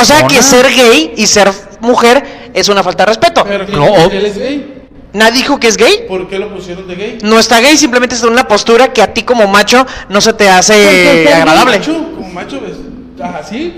o, sea que ser gay y ser mujer es una falta de respeto. Pero ¿quién No, él es gay? Nadie dijo que es gay. ¿Por qué lo pusieron de gay? No está gay, simplemente está en una postura que a ti como macho no se te hace agradable. Macho, como macho, ¿ves?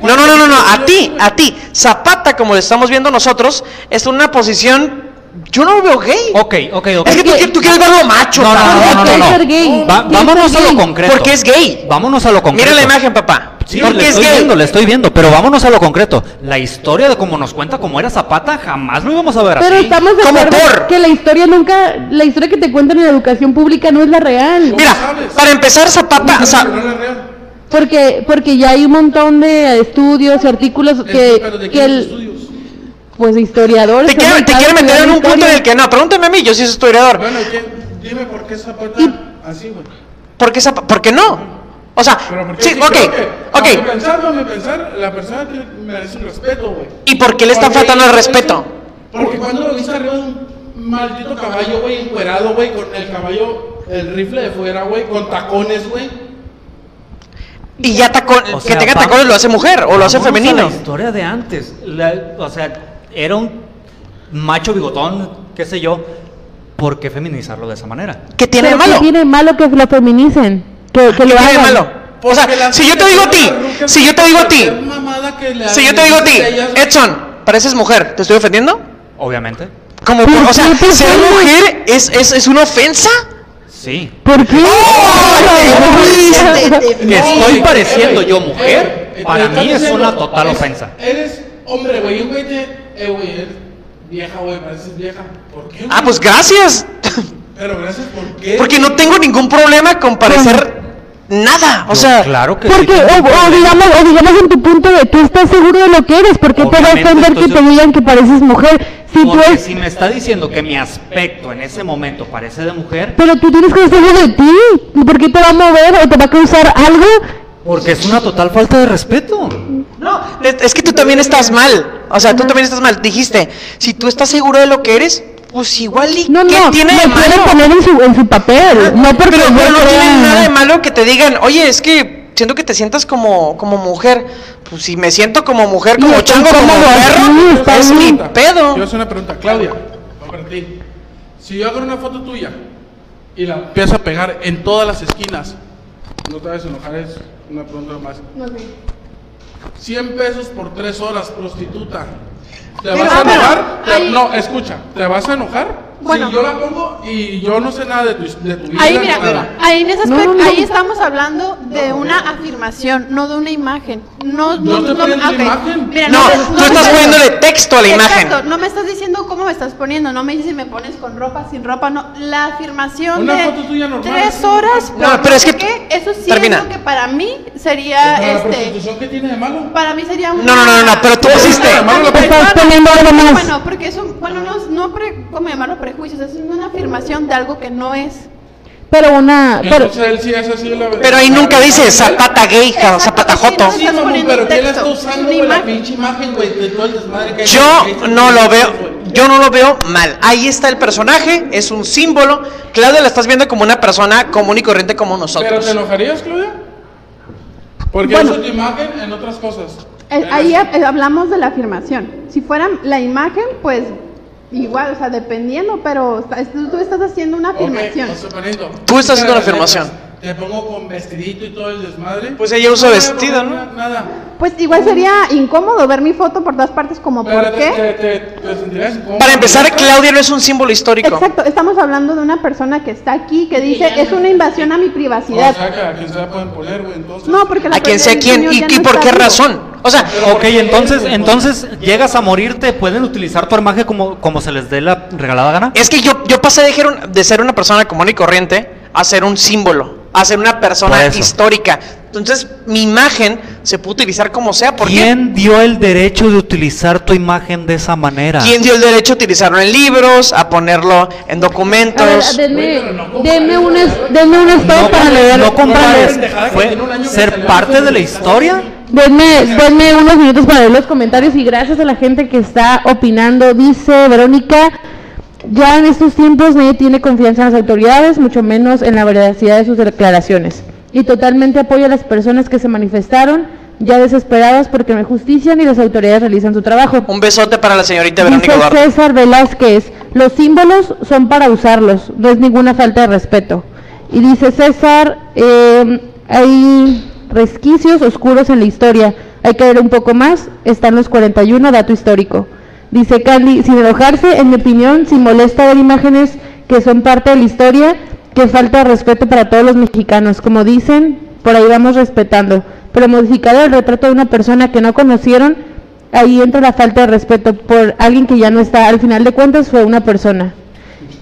No, no, no, no, no, a ti, a ti. Zapata, como lo estamos viendo nosotros, en una posición. Yo no lo veo gay. Ok, ok, ok. Es que tú, que- tú quieres verlo macho, No, no, no, no, ¿Por no, no. vámonos a lo concreto. Porque es gay. Vámonos a lo concreto. Mira la imagen, papá. Sí, Porque le es estoy gay. viendo, le estoy viendo, pero vámonos a lo concreto. La historia de cómo nos cuenta cómo era Zapata, jamás lo íbamos a ver Pero así. estamos de acuerdo por. que la historia nunca, la historia que te cuentan en la educación pública no es la real. Mira, sabes? para empezar, Zapata. ¿Cómo Za- que no es real? Porque, porque ya hay un montón de estudios y artículos que, ¿Pero de que el, estudios? pues historiadores. te han te quiere estado meter en un punto en el que no. Pregúntame a mí, yo sí soy historiador. Bueno, dime por qué Zapata Y- así, güey. ¿Por qué, Zapa- ¿Por qué no? O sea, sí, sí ok, ok. pensar, no me pensar, la persona merece un respeto, güey. ¿Y por qué le está Porque faltando el respeto? Porque cuando lo viste arriba de un maldito caballo, güey, encuerado, güey, con el caballo, el rifle de fuera, güey, con tacones, güey. Y ya tacón, O que sea, tenga vamos- tacones lo hace mujer o lo hace a femenino. La historia de antes. La- o sea, era un macho bigotón, qué sé yo. ¿Por qué feminizarlo de esa manera? ¿Qué tiene de malo? ¿qué tiene de malo que lo feminicen? Que, que ¿Qué lo tiene de malo? O sea, si yo te digo a ti, si yo te digo a ti, que si yo te digo a ti, Edson, pareces mujer, ¿te estoy ofendiendo? Obviamente. Como, ¿Por o sea, ser mujer es, es, es una ofensa. Sí. ¿Por qué? Que estoy pareciendo yo mujer, para mí es una total ofensa. Eres hombre, güey, un güey te. Eh, güey, eres vieja, güey, pareces vieja. ¿Por qué? Ah, pues gracias. Pero gracias, ¿por qué? Porque no tengo ningún problema con parecer nada. O Yo, sea, claro que sí Porque, tengo o, digamos, o digamos en tu punto de tú estás seguro de lo que eres, ¿por qué te va a ofender que te digan que pareces mujer? Si tú Porque es, si me está diciendo que mi aspecto en ese momento parece de mujer, pero tú tienes que estar seguro de ti, ¿por qué te va a mover o te va a causar algo? porque es una total falta de respeto. no, es que tú también estás mal. O sea, tú también estás mal. Dijiste, si tú estás seguro de lo que eres, pues igual y No, ¿qué no, tiene de malo? poner en su, en su papel, no porque pero, pero no crea- tiene nada de malo que te digan, oye, es que siento que te sientas como, como mujer. Pues si me siento como mujer, como No, chango, como ¿cómo perro, es mi pedo. Yo hacer una pregunta, Claudia, para ti. Si yo hago una foto tuya y la empiezo a pegar en todas las esquinas, no te vas a enojar, es una pregunta más. 100 pesos por 3 horas, prostituta. ¿Te vas a ah, enojar? Te- ahí- no, escucha, ¿te vas a enojar? Bueno. si yo la pongo y yo no sé nada de tu, de tu vida. Ahí, mira, nada. ahí en ese No, aspecto, no, no. ahí estamos hablando de una afirmación, no de una imagen. No, No estoy poniendo ok. imagen. Mira, No, me- tú estás poniéndole texto a la imagen. Exacto, no me estás diciendo cómo me estás poniendo, no me dices si me pones con ropa, sin ropa, no. La afirmación Una de foto tuya normal, tres horas, No, pero es que- eso sí termina. es lo que para mí sería la este. prostitución, ¿qué tiene de malo? Para mí sería una... No, no, no, no, pero tú pusiste- A mi Te estás persona, poniendo algo más. Bueno, porque eso, bueno, no, no pre, ¿cómo llamarlo? Prejuicios, es una afirmación de algo que no es. Pero una, pero, Entonces él sí es así la verdad. Pero ahí nunca dice zapata gay, zapata sí, joto. no Sí, estás mamón, poniendo pero un ¿quién la está texto, usando, una güey? La imagen. pinche imagen, güey, de todo el desmadre que hay. Yo no lo veo, yo no lo veo mal. Ahí está el personaje, es un símbolo. Claudia la estás viendo como una persona común y corriente como ¿Pero nosotros. te enojarías, Claudia? Porque Bueno. usa tu imagen en otras cosas. Eh, Ahí eh, hablamos de la afirmación. Si fuera la imagen, pues igual, o sea, dependiendo, pero tú estás haciendo una afirmación. o sea, poniendo, Tú estás haciendo una afirmación. Te pongo con vestidito y todo el desmadre. Pues ella usa No, vestido, no. Nada. Pues igual sería incómodo ver mi foto por todas partes, como Pero por te, qué. te, te, te sentirías incómodo. Para empezar, Claudia no es un símbolo histórico. Exacto, estamos hablando de una persona que está aquí, que dice, es una invasión a mi O privacidad. sea, que a quien se la pueden poner, güey, entonces. No, porque la A quien sea quien y, ya y no por está qué vivo. razón. O sea, Ok, entonces, entonces llegas a morirte, pueden utilizar tu imagen como, como se les dé la regalada gana. es que yo, yo pasé de de ser una persona común y corriente a ser un símbolo, a ser una persona histórica. Entonces, mi imagen se puede utilizar como sea. ¿Por qué? ¿Quién dio el derecho de utilizar tu imagen de esa manera? ¿Quién dio el derecho a utilizarlo en libros, a ponerlo en a ver, documentos? denme, no denme un, denme un estado No, para leer. no para compares, fue ser parte de la historia. Denme, denme unos minutos para leer los comentarios y gracias a la gente que está opinando. Dice Verónica, ya en estos tiempos nadie tiene confianza en las autoridades, mucho menos en la veracidad de sus declaraciones. Y totalmente apoyo a las personas que se manifestaron, ya desesperadas porque no hay justicia ni las autoridades realizan su trabajo. Un besote para la señorita Verónica Dice. César Velázquez, los símbolos son para usarlos, no es ninguna falta de respeto. Y dice César, eh, hay resquicios oscuros en la historia, hay que ver un poco más, están los 41, dato histórico. Dice Candy, sin enojarse, en mi opinión, si molesta ver imágenes que son parte de la historia, que falta de respeto para todos los mexicanos. Como dicen, por ahí vamos respetando. Pero modificar el retrato de una persona que no conocieron, ahí entra la falta de respeto por alguien que ya no está. Al final de cuentas fue una persona.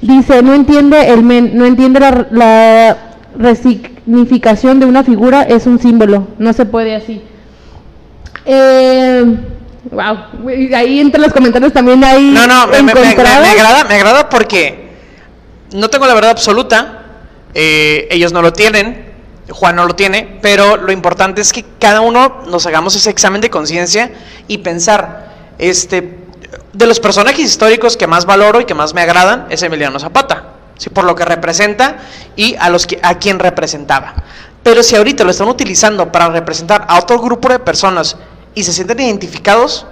Dice, no entiende el men, no entiende la, la resignificación de una figura, es un símbolo, no se puede así. Eh, wow, ahí entre los comentarios también hay No, no, me, me- me agrada, me agrada porque no tengo la verdad absoluta, eh, ellos no lo tienen, Juan no lo tiene, pero lo importante es que cada uno nos hagamos ese examen de conciencia y pensar, este, de los personajes históricos que más valoro y que más me agradan es Emiliano Zapata, ¿sí? por lo que representa y a los que a quien representaba. Pero si ahorita lo están utilizando para representar a otro grupo de personas y se sienten identificados,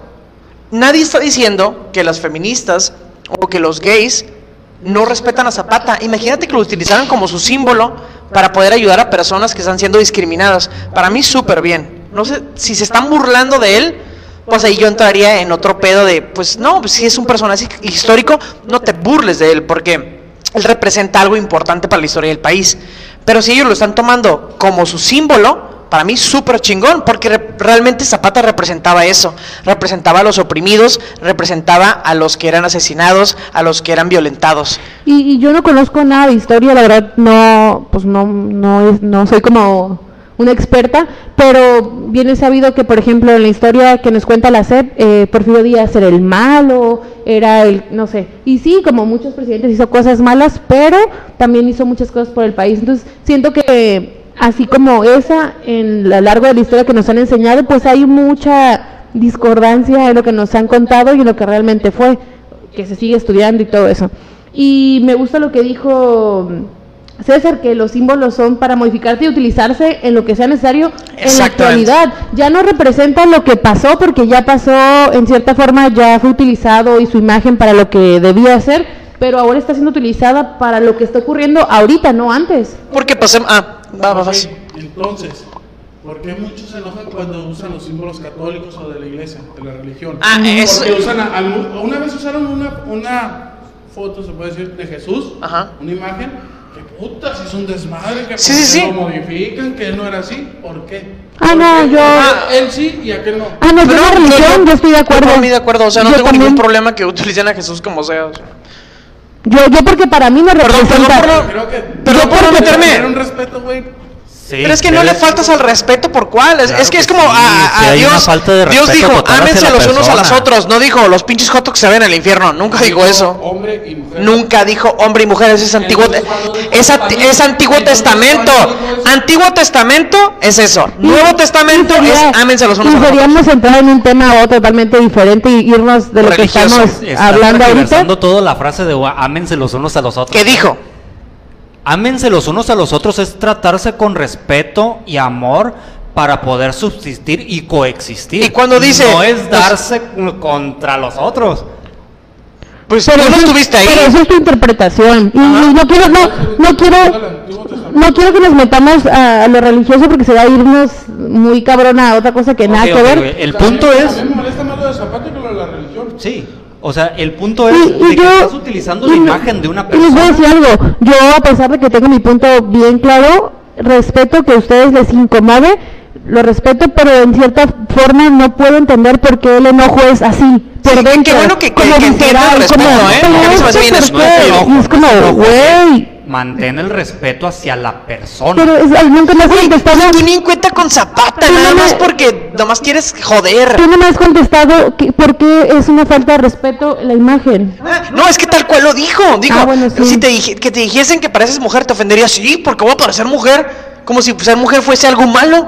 nadie está diciendo que las feministas o que los gays no respetan a Zapata. Imagínate que lo utilizaran como su símbolo para poder ayudar a personas que están siendo discriminadas. Para mí súper bien. No sé si se están burlando de él, pues ahí yo entraría en otro pedo de, pues no, pues si es un personaje histórico, no te burles de él, porque él representa algo importante para la historia del país. Pero si ellos lo están tomando como su símbolo, para mí súper chingón, porque realmente Zapata representaba eso, representaba a los oprimidos, representaba a los que eran asesinados, a los que eran violentados. Y, y yo no conozco nada de historia, la verdad no, pues no, no, soy como una experta, pero bien sabido que, por ejemplo, en la historia que nos cuenta la SEP, eh, Porfirio Díaz era el malo, era el, no sé, y sí, como muchos presidentes hizo cosas malas, pero también hizo muchas cosas por el país, entonces siento que así como esa, en lo largo de la historia que nos han enseñado, pues hay mucha discordancia en lo que nos han contado y en lo que realmente fue, que se sigue estudiando y todo eso. Y me gusta lo que dijo César, que los símbolos son para modificarse y utilizarse en lo que sea necesario en la actualidad. Ya no representa lo que pasó, porque ya pasó, en cierta forma, ya fue utilizado y su imagen para lo que debía ser, pero ahora está siendo utilizada para lo que está ocurriendo ahorita, no antes. Porque pasemos... Ah, va, va, vas. Entonces, ¿por qué muchos se enojan cuando usan los símbolos católicos o de la iglesia, de la religión? Ah, eso- Porque usan a- a- una vez usaron una, una foto, se puede decir, de Jesús, Ajá. una imagen, que puta, si es un desmadre, que Sí, por sí, lo modifican, que él no era así, ¿por qué? Ah, ¿Por no, yo- Porque Él sí y aquel no. Ah, no, yo Pero la religión, yo, estoy de acuerdo. Yo mí de acuerdo, o sea, no Yo tengo ningún también. problema que utilicen a Jesús como sea. o sea. Yo, yo porque para mí no Perdón, representa... perdón, Yo por creo que meterme- tener un respeto, güey. Sí, Pero es que no le faltas al respeto por cuál. Es, Claro es que que es como sí, a, Dios. una falta de Dios dijo, ámense los unos a los persona". otros. No dijo, los pinches jotos que se ven al infierno. Nunca dijo eso. Hombre y mujer. Nunca dijo hombre y mujer, ese es antiguo, es, Antiguo Testamento. ¿cuándo dijo eso? Antiguo Testamento es eso. Nuevo Testamento es ámense los unos a los otros. podríamos entrar en un tema totalmente diferente y irnos de lo que estamos hablando ahorita. toda la frase de ámense los unos a los otros. ¿Qué dijo? Ámense los unos a los otros es tratarse con respeto y amor para poder subsistir y coexistir. Y cuando dice- No es pues- darse contra los otros. Pues Pero tú no estuviste ahí. Pero eso es tu interpretación. Y, no quiero, no, no quiero, no quiero que nos metamos a, a lo religioso porque se va a irnos muy cabrona a otra cosa que nada que ver. El punto A es... mí me molesta más lo de Zapata que lo de la religión. Sí, o sea, el punto es y de que yo- estás utilizando la imagen de una Y les voy a persona. decir algo. Yo, a pesar de que tengo mi punto bien claro, respeto que a ustedes les incomode, lo respeto, pero en cierta forma no puedo entender por qué el enojo es así. Por qué bueno que- como respeto, como, ¿eh? Es como, no es enojo. güey. Mantén el respeto hacia la persona. Pero es, nunca me has contestado. Tú ni en cuenta con Zapata, Tú nada más porque nomás quieres joder. Tú no me has contestado que, por qué es una falta de respeto la imagen. Ah, No, es que tal cual lo dijo. Dijo, Ah, bueno, sí. si te dije, que te dijesen que pareces mujer, te ofendería. Sí, porque voy a parecer mujer. Como si ser mujer fuese algo malo.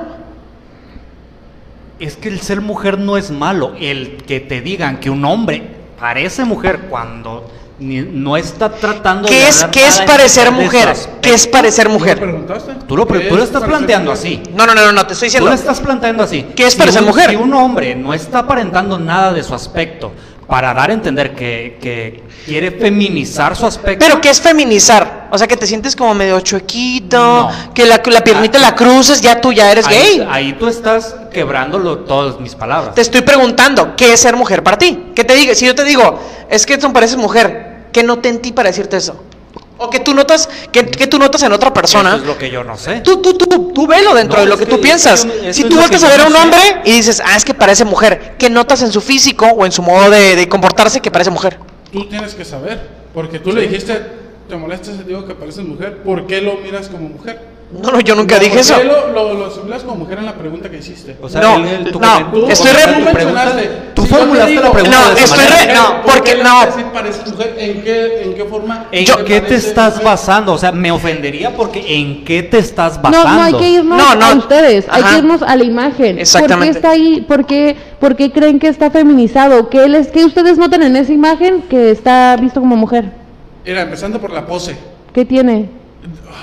Es que el ser mujer no es malo. El que te digan que un hombre parece mujer cuando ni- no está tratando ¿Qué de es, qué es parecer mujer? ¿Qué es parecer ¿Tú mujer? lo preguntaste? Tú lo, pre- ¿Qué tú lo es estás planteando así. No, no, no, no, te estoy Tú diciendo. lo estás planteando así. ¿Qué es Si parecer un- mujer? Si un hombre no está aparentando nada de su aspecto para dar a entender que, que quiere feminizar su aspecto. Pero ¿qué es feminizar? O sea, que te sientes como medio chuequito, No. que la, la piernita Ah, la cruces, ya tú ya eres ahí, gay. ahí tú estás quebrando lo- todas mis palabras. Te estoy preguntando, ¿qué es ser mujer para ti? ¿Qué te diga? Si yo te digo, es que tú pareces mujer, ¿qué noté en ti para decirte eso? O que tú notas, que, que tú notas en otra persona. Eso es lo que yo no sé. Tú, tú, tú, tú velo dentro No, de lo que, que tú piensas. si tú que a ver a no un sé. hombre y dices, ah, es que parece mujer, ¿qué notas en su físico o en su modo de, de comportarse que parece mujer? Tú tienes que saber. Porque tú le dijiste, te molesta ese digo que pareces mujer. ¿Por qué lo miras como mujer? No, no, yo nunca No, dije ¿por eso. qué lo, lo, lo asimilas como mujer en la pregunta que hiciste? O sea, No, el- tu no, tu estoy re- pregunta- mencionaste. Tú Si formulaste digo- la pregunta No, de estoy manera. re- no, ¿Por porque qué no. ¿En qué, en qué forma? ¿En Yo- qué te estás mujer? basando? O sea, me ofendería porque ¿en qué te estás No, basando? no hay que irnos No, no. a ustedes, hay Ajá. que irnos a la imagen. Exactamente. ¿Por qué está ahí? ¿Por qué, por qué creen que está feminizado? ¿Qué, les, ¿Qué ustedes notan en esa imagen que está visto como mujer? Mira, empezando por la pose. ¿Qué tiene?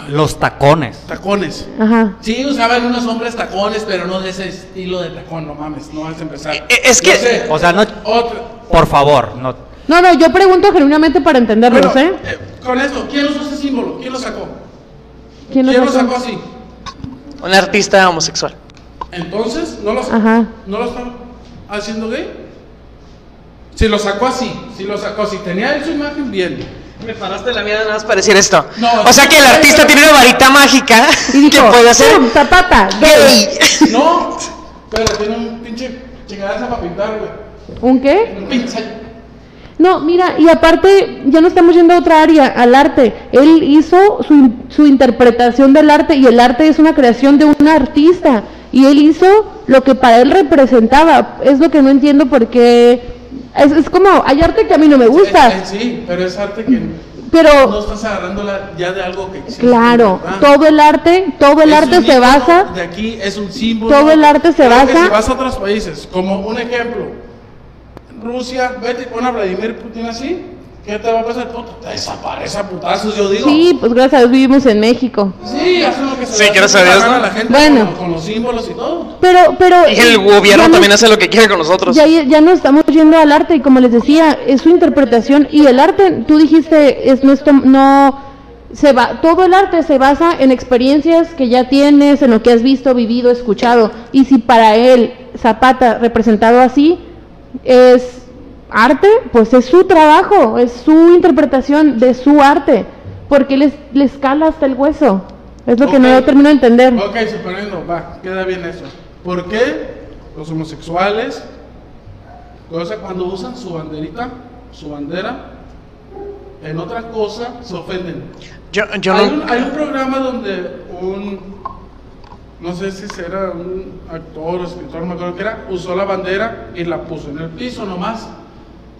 Los tacones. Tacones. Ajá. Sí, usaban unos hombres tacones, pero no de ese estilo de tacón, no mames, no vas a empezar. Eh, es que- sé, O sea, no. otra. Por favor, no. No, no, yo pregunto genuinamente para entenderlos, Bueno, ¿eh? eh, con esto, ¿quién usó ese símbolo? ¿Quién lo sacó? ¿Quién ¿Quién lo lo sacó? sacó así? Un artista homosexual. Entonces, ¿no lo, Ajá. ¿no lo está haciendo gay? Si lo sacó así, si lo sacó así, tenía él su imagen bien. Me paraste la mierda nada más para decir esto. No, o sea que el artista tiene una varita mágica Y que puede hacer "Pum, zapata, gay. No, pero tiene un pinche chingadaza para pintar, güey. ¿Un qué? Un pinche. No, mira, y aparte, ya no estamos yendo a otra área, al arte. Él hizo su, su interpretación del arte y el arte es una creación de un artista. Y él hizo lo que para él representaba. Es lo que no entiendo porque es, es como, hay arte que a mí no me gusta, eh, sí, pero es arte que no pero estás agarrándola ya de algo que existe. claro, ¿verdad? todo el arte, todo el Es arte se basa De aquí es un símbolo. Todo el arte se Creo que basa- Si vas a otros países, como un ejemplo, Rusia, vete y pon a Vladimir Putin así, ¿qué te va a pasar? Puta, te desaparece a putazos, yo digo. Sí, pues gracias a Dios vivimos en México. Sí, hacen lo que se Sí, gracias da a Dios, la gana ¿no? a la gente Bueno. con, con los símbolos y todo. Pero, pero. Y el gobierno ya no- también hace lo que quiere con nosotros. Ya, ya no estamos yendo al arte y como les decía, es su interpretación y el arte, tú dijiste, es nuestro, no, se va, todo el arte se basa en experiencias que ya tienes, en lo que has visto, vivido, escuchado. Y si para él Zapata representado así es arte, pues es su trabajo, es su interpretación de su arte, porque les, les cala hasta el hueso. Es lo que no termino de entender. Ok, suponiendo, va, queda bien eso. ¿Por qué los homosexuales, cosa, cuando usan su banderita, su bandera, en otra cosa se ofenden? Yo, yo hay, no. un, hay un programa donde un, no sé si será un actor o escritor, no me acuerdo que era, usó la bandera y la puso en el piso nomás.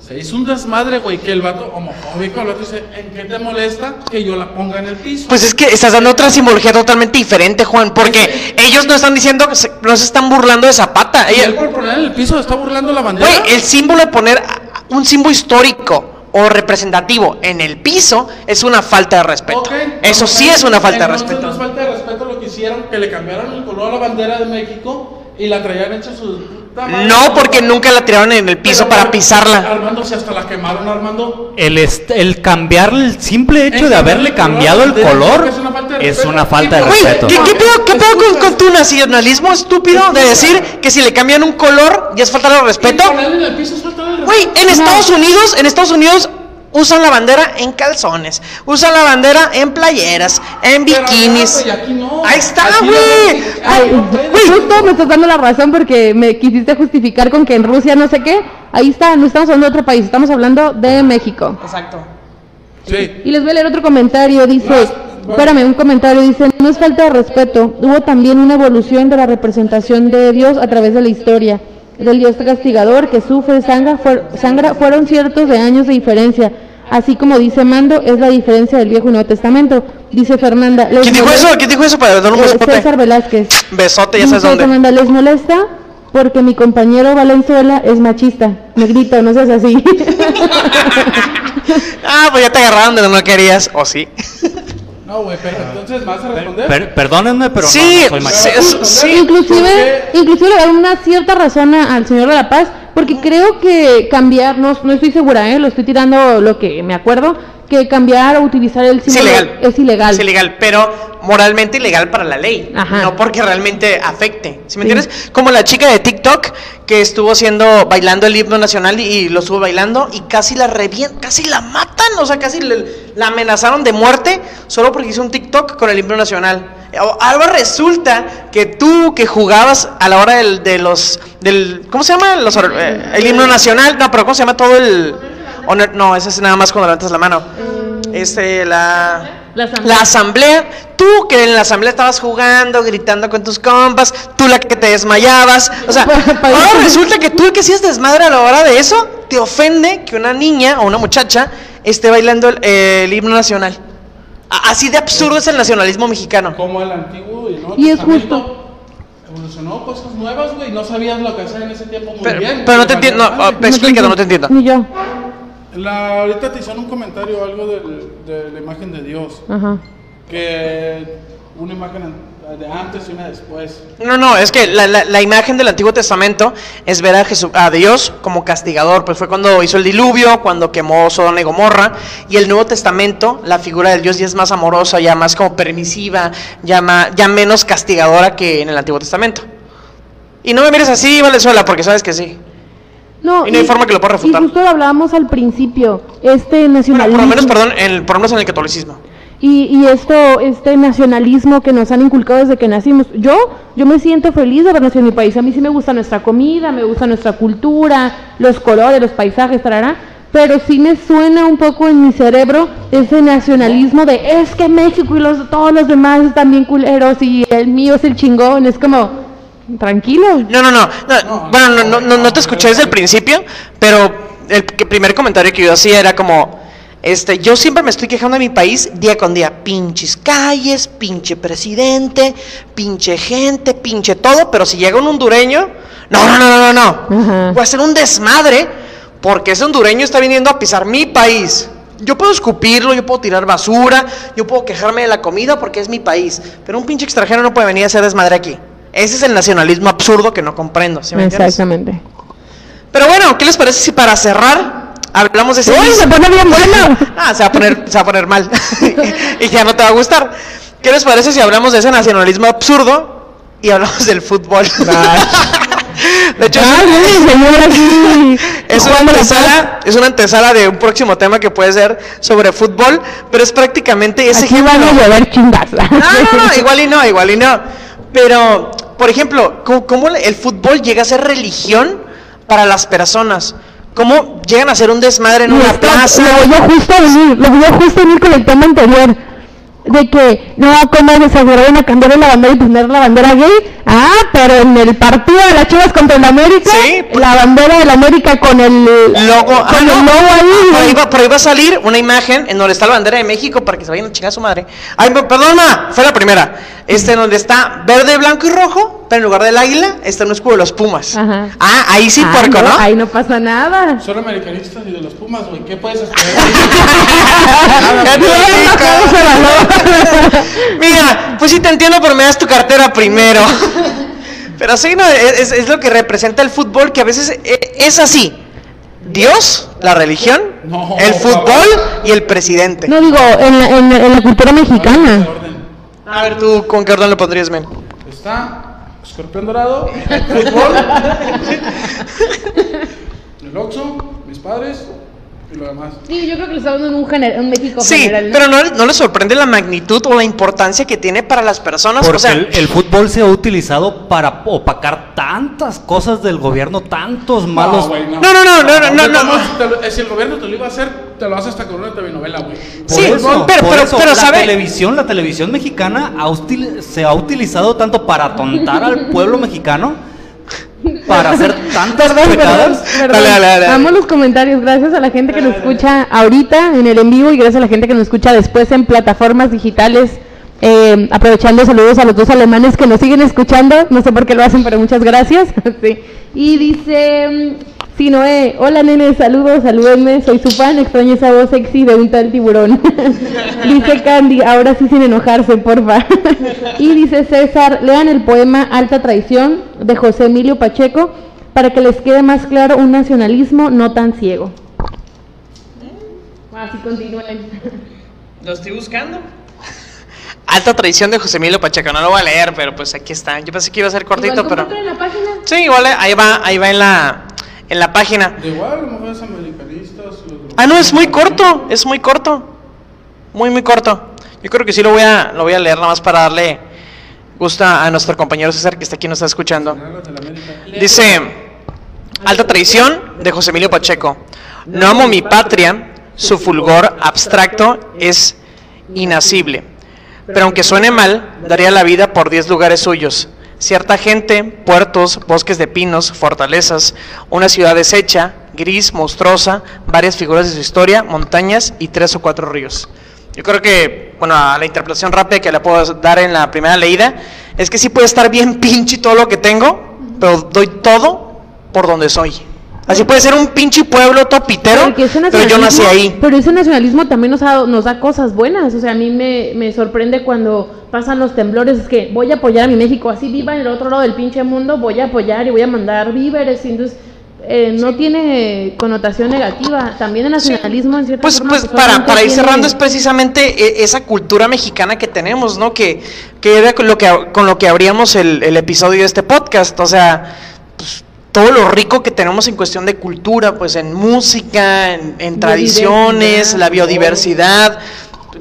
Se hizo un desmadre, güey, que el vato homofóbico, el vato dice, ¿en qué te molesta que yo la ponga en el piso? Pues es que estás dando otra simbología totalmente diferente, Juan, porque ellos no están diciendo, que se- no se están burlando de Zapata. y él por poner en el piso está burlando la bandera. Güey, el símbolo de poner un símbolo histórico o representativo en el piso es una falta de respeto. Ok, Eso sí es una falta de respeto. No es falta de respeto lo que hicieron, que le cambiaron el color a la bandera de México y la traían hecha su puta madre. No, porque nunca la tiraron en el piso Pero, para pisarla. Armando, si hasta la quemaron, Armando. El, est- el cambiar el simple hecho de haberle cambiado el color, es una falta de es respeto. una falta de Güey, respeto. ¿qué, qué pedo, qué pedo con, con tu nacionalismo estúpido de decir que si le cambian un color ya es falta de respeto. Güey, en Estados Unidos, en Estados Unidos usan la bandera en calzones, usan la bandera en playeras, en bikinis. güey, aquí no. Ahí está, güey. justo me estás dando la razón porque me quisiste justificar con que en Rusia no sé qué. Ahí está, no estamos hablando de otro país, estamos hablando de México. Exacto. Sí. Y les voy a leer otro comentario, dice, vas. espérame, un comentario, dice, no es falta de respeto, hubo también una evolución de la representación de Dios a través de la historia, del Dios castigador que sufre, sangra, fuer- sangra, fueron ciertos de años de diferencia, así como dice Mando, es la diferencia del Viejo y Nuevo Testamento, dice Fernanda. ¿les ¿Quién dijo molesta- eso? ¿Quién dijo eso para dar un Eh, besote? César Velázquez. Besote, ya sabes Dice dónde. Fernanda, ¿les molesta? Porque mi compañero Valenzuela es machista. Negrito, no seas así. Ah, pues ya te agarraron de donde no querías, ¿o sí? No, güey, pero entonces vas a responder. Per- perdónenme, pero Sí, no soy sí, es- sí. inclusive, inclusive le da una cierta razón a- al señor de la Paz, porque creo que cambiar, no, no estoy segura, ¿eh? lo estoy tirando lo que me acuerdo, que cambiar o utilizar el Es símbolo ilegal. es ilegal. Es ilegal, pero moralmente ilegal para la ley. Ajá. No porque realmente afecte. ¿Sí me Sí. entiendes? Como la chica de TikTok que estuvo haciendo, bailando el himno nacional y, y lo estuvo bailando y casi la revientan, casi la matan. O sea, casi le- la amenazaron de muerte solo porque hizo un TikTok con el himno nacional. Ahora resulta que tú que jugabas a la hora del, de los, del, ¿cómo se llama? Los, eh, el himno nacional. No, pero ¿cómo se llama todo el... honor- no, ese es nada más cuando levantas la mano. Este, la... La asamblea. La asamblea, tú que en la asamblea estabas jugando, gritando con tus compas, tú la que te desmayabas, o sea, ahora resulta que tú el que hacías desmadre a la hora de eso, te ofende que una niña o una muchacha esté bailando el, el himno nacional. Así de absurdo es el nacionalismo mexicano. Como el antiguo y el Y es Testamento Evolucionó cosas nuevas, güey. No sabías lo que hacía en ese tiempo muy Pero, bien. pero no te entiendo, no, ah, explícate, no te entiendo. Ni yo. La, ahorita te hicieron un comentario algo del- de la imagen de Dios. Ajá. que una imagen de antes y una después. No, no, es que la, la- la imagen del Antiguo Testamento es ver a, Jesús, a Dios como castigador, pues fue cuando hizo el diluvio, cuando quemó Sodoma y Gomorra, y el Nuevo Testamento, la figura del Dios ya es más amorosa, ya más como permisiva, ya, ya menos castigadora que en el Antiguo Testamento. Y no me mires así, Valenzuela, porque sabes que sí. No, Y no hay forma que lo pueda refutar. Y justo lo hablábamos al principio, este Bueno, nacionalismo. por lo menos, perdón, en, por lo menos en el catolicismo. Y, y esto, este nacionalismo que nos han inculcado desde que nacimos. Yo, yo me siento feliz de haber nacido en mi país. A mí sí me gusta nuestra comida, me gusta nuestra cultura, los colores, los paisajes, tarará. Pero sí me suena un poco en mi cerebro ese nacionalismo de es que México y los, todos los demás están bien culeros y el mío es el chingón. Es como, tranquilo. No, no, no. no, bueno, no, no, no, no te escuché desde el principio, pero el primer comentario que yo hacía era como, este, yo siempre me estoy quejando de mi país día con día. Pinches calles, pinche presidente, pinche gente, pinche todo, pero si llega un hondureño, no, no, no, no, no. Voy a hacer un desmadre porque ese hondureño está viniendo a pisar mi país. Yo puedo escupirlo, yo puedo tirar basura, yo puedo quejarme de la comida porque es mi país, pero un pinche extranjero no puede venir a hacer desmadre aquí. Ese es el nacionalismo absurdo que no comprendo. ¿sí me entiendes? Exactamente. Pero bueno, ¿qué les parece si para cerrar hablamos de ese Uy, se pone bien bueno. Ah, se va a poner, se va a poner mal y ya no te va a gustar. ¿Qué les parece si hablamos de ese nacionalismo absurdo y hablamos del fútbol? de hecho, Ay, es una antesala, es una antesala de un próximo tema que puede ser sobre fútbol, pero es prácticamente ese Aquí ejemplo. van a llover chingas. No, no, no, igual y no, igual y no. Pero, por ejemplo, ¿cómo, cómo el fútbol llega a ser religión para las personas? ¿Cómo llegan a ser un desmadre en Y una es que plaza? Lo voy justo venir, lo voy justo venir con el tema anterior. De que, no, ¿cómo desagregaron a cambiar la bandera y poner la bandera gay? Ah, pero en el partido de las Chivas contra el América, Sí, pues- la bandera del América con el Logo, ah, con no, el logo ahí. por, ahí va, por ahí va a salir una imagen en donde está la bandera de México para que se vayan a chingar a su madre. Ay, per- perdón, ma, fue la primera. Este, en donde está verde, blanco y rojo, pero en lugar del águila está un escudo de los Pumas. Ajá. Ah, ahí sí, Ah, puerco, ¿no? Ahí no pasa nada. Son americanistas y de los Pumas, güey. ¿Qué puedes esperar? Mira, pues sí te entiendo, pero me das tu cartera primero. Pero sí, no, es, es lo que representa el fútbol, que a veces e- es así. Dios, la religión, No, el fútbol y el presidente. No digo, en la, en la- en la cultura mexicana. A ver, tú, ¿con qué orden lo pondrías, men? Está escorpión dorado, fútbol, el Oxxo, mis padres y lo demás. Sí, yo creo que lo estamos en un, gener- un México Sí, general. ¿no? pero no, no le sorprende la magnitud o la importancia que tiene para las personas. Porque o sea, el, el fútbol se ha utilizado para opacar tantas cosas del gobierno, tantos malos. No, no, no, no, no, no, no. ¿Cómo te lo- Si el gobierno te lo iba a hacer, te lo hace hasta con una telenovela, güey. Sí, eso, pero- por pero- eso, pero la sabe- televisión, la televisión mexicana ha se ha utilizado tanto para atontar al pueblo mexicano, para hacer tantas Perdón, perdón, perdón. Dale, dale, dale. Amo los comentarios. Gracias a la gente que nos escucha ahorita en el en vivo y gracias a la gente que nos escucha después en plataformas digitales. Eh, aprovechando saludos a los dos alemanes que nos siguen escuchando. No sé por qué lo hacen, pero muchas gracias. Sí. Y dice Sí, Noé, hola nene, saludos, salúdenme, soy su fan, extraño esa voz sexy de un tal tiburón. dice Candy, ahora sí sin enojarse, porfa. y dice César, lean el poema Alta Traición de José Emilio Pacheco para que les quede más claro un nacionalismo no tan ciego. Así continúen. Lo estoy buscando. Alta tradición de José Emilio Pacheco. No lo voy a leer, pero pues aquí está. Yo pensé que iba a ser cortito, Igual, pero. en la página. Sí, igual eh, ahí va, ahí va en la, en la página. De igual, a lo mejor es Ah, no, es muy corto, es muy corto. Muy, muy corto. Yo creo que sí lo voy a, lo voy a leer nada más para darle gusto a nuestro compañero César que está aquí y nos está escuchando. Dice, alta traición de José Emilio Pacheco. No amo mi patria, su fulgor abstracto es inacible. Pero aunque suene mal, daría la vida por diez lugares suyos. Cierta gente, puertos, bosques de pinos, fortalezas, una ciudad deshecha, gris, monstruosa, varias figuras de su historia, montañas y tres o cuatro ríos. Yo creo que, bueno, a la interpretación rápida que le puedo dar en la primera leída, es que sí puede estar bien pinche todo lo que tengo, pero doy todo por donde soy. Así puede ser un pinche pueblo topitero, pero yo nací ahí. Pero ese nacionalismo también nos, ha- nos da cosas buenas. O sea, a mí me, me sorprende cuando pasan los temblores. Es que voy a apoyar a mi México. Así viva en el otro lado del pinche mundo, voy a apoyar y voy a mandar víveres. Entonces, eh, no tiene connotación negativa. También el nacionalismo, en cierta Pues, forma, pues para, solamente para ir tiene- cerrando es precisamente eh, esa cultura mexicana que tenemos, ¿no? Que, que era con lo que, con lo que abríamos el, el episodio de este podcast. O sea, pues, todo lo rico que tenemos en cuestión de cultura, pues en música, en, en tradiciones, la biodiversidad,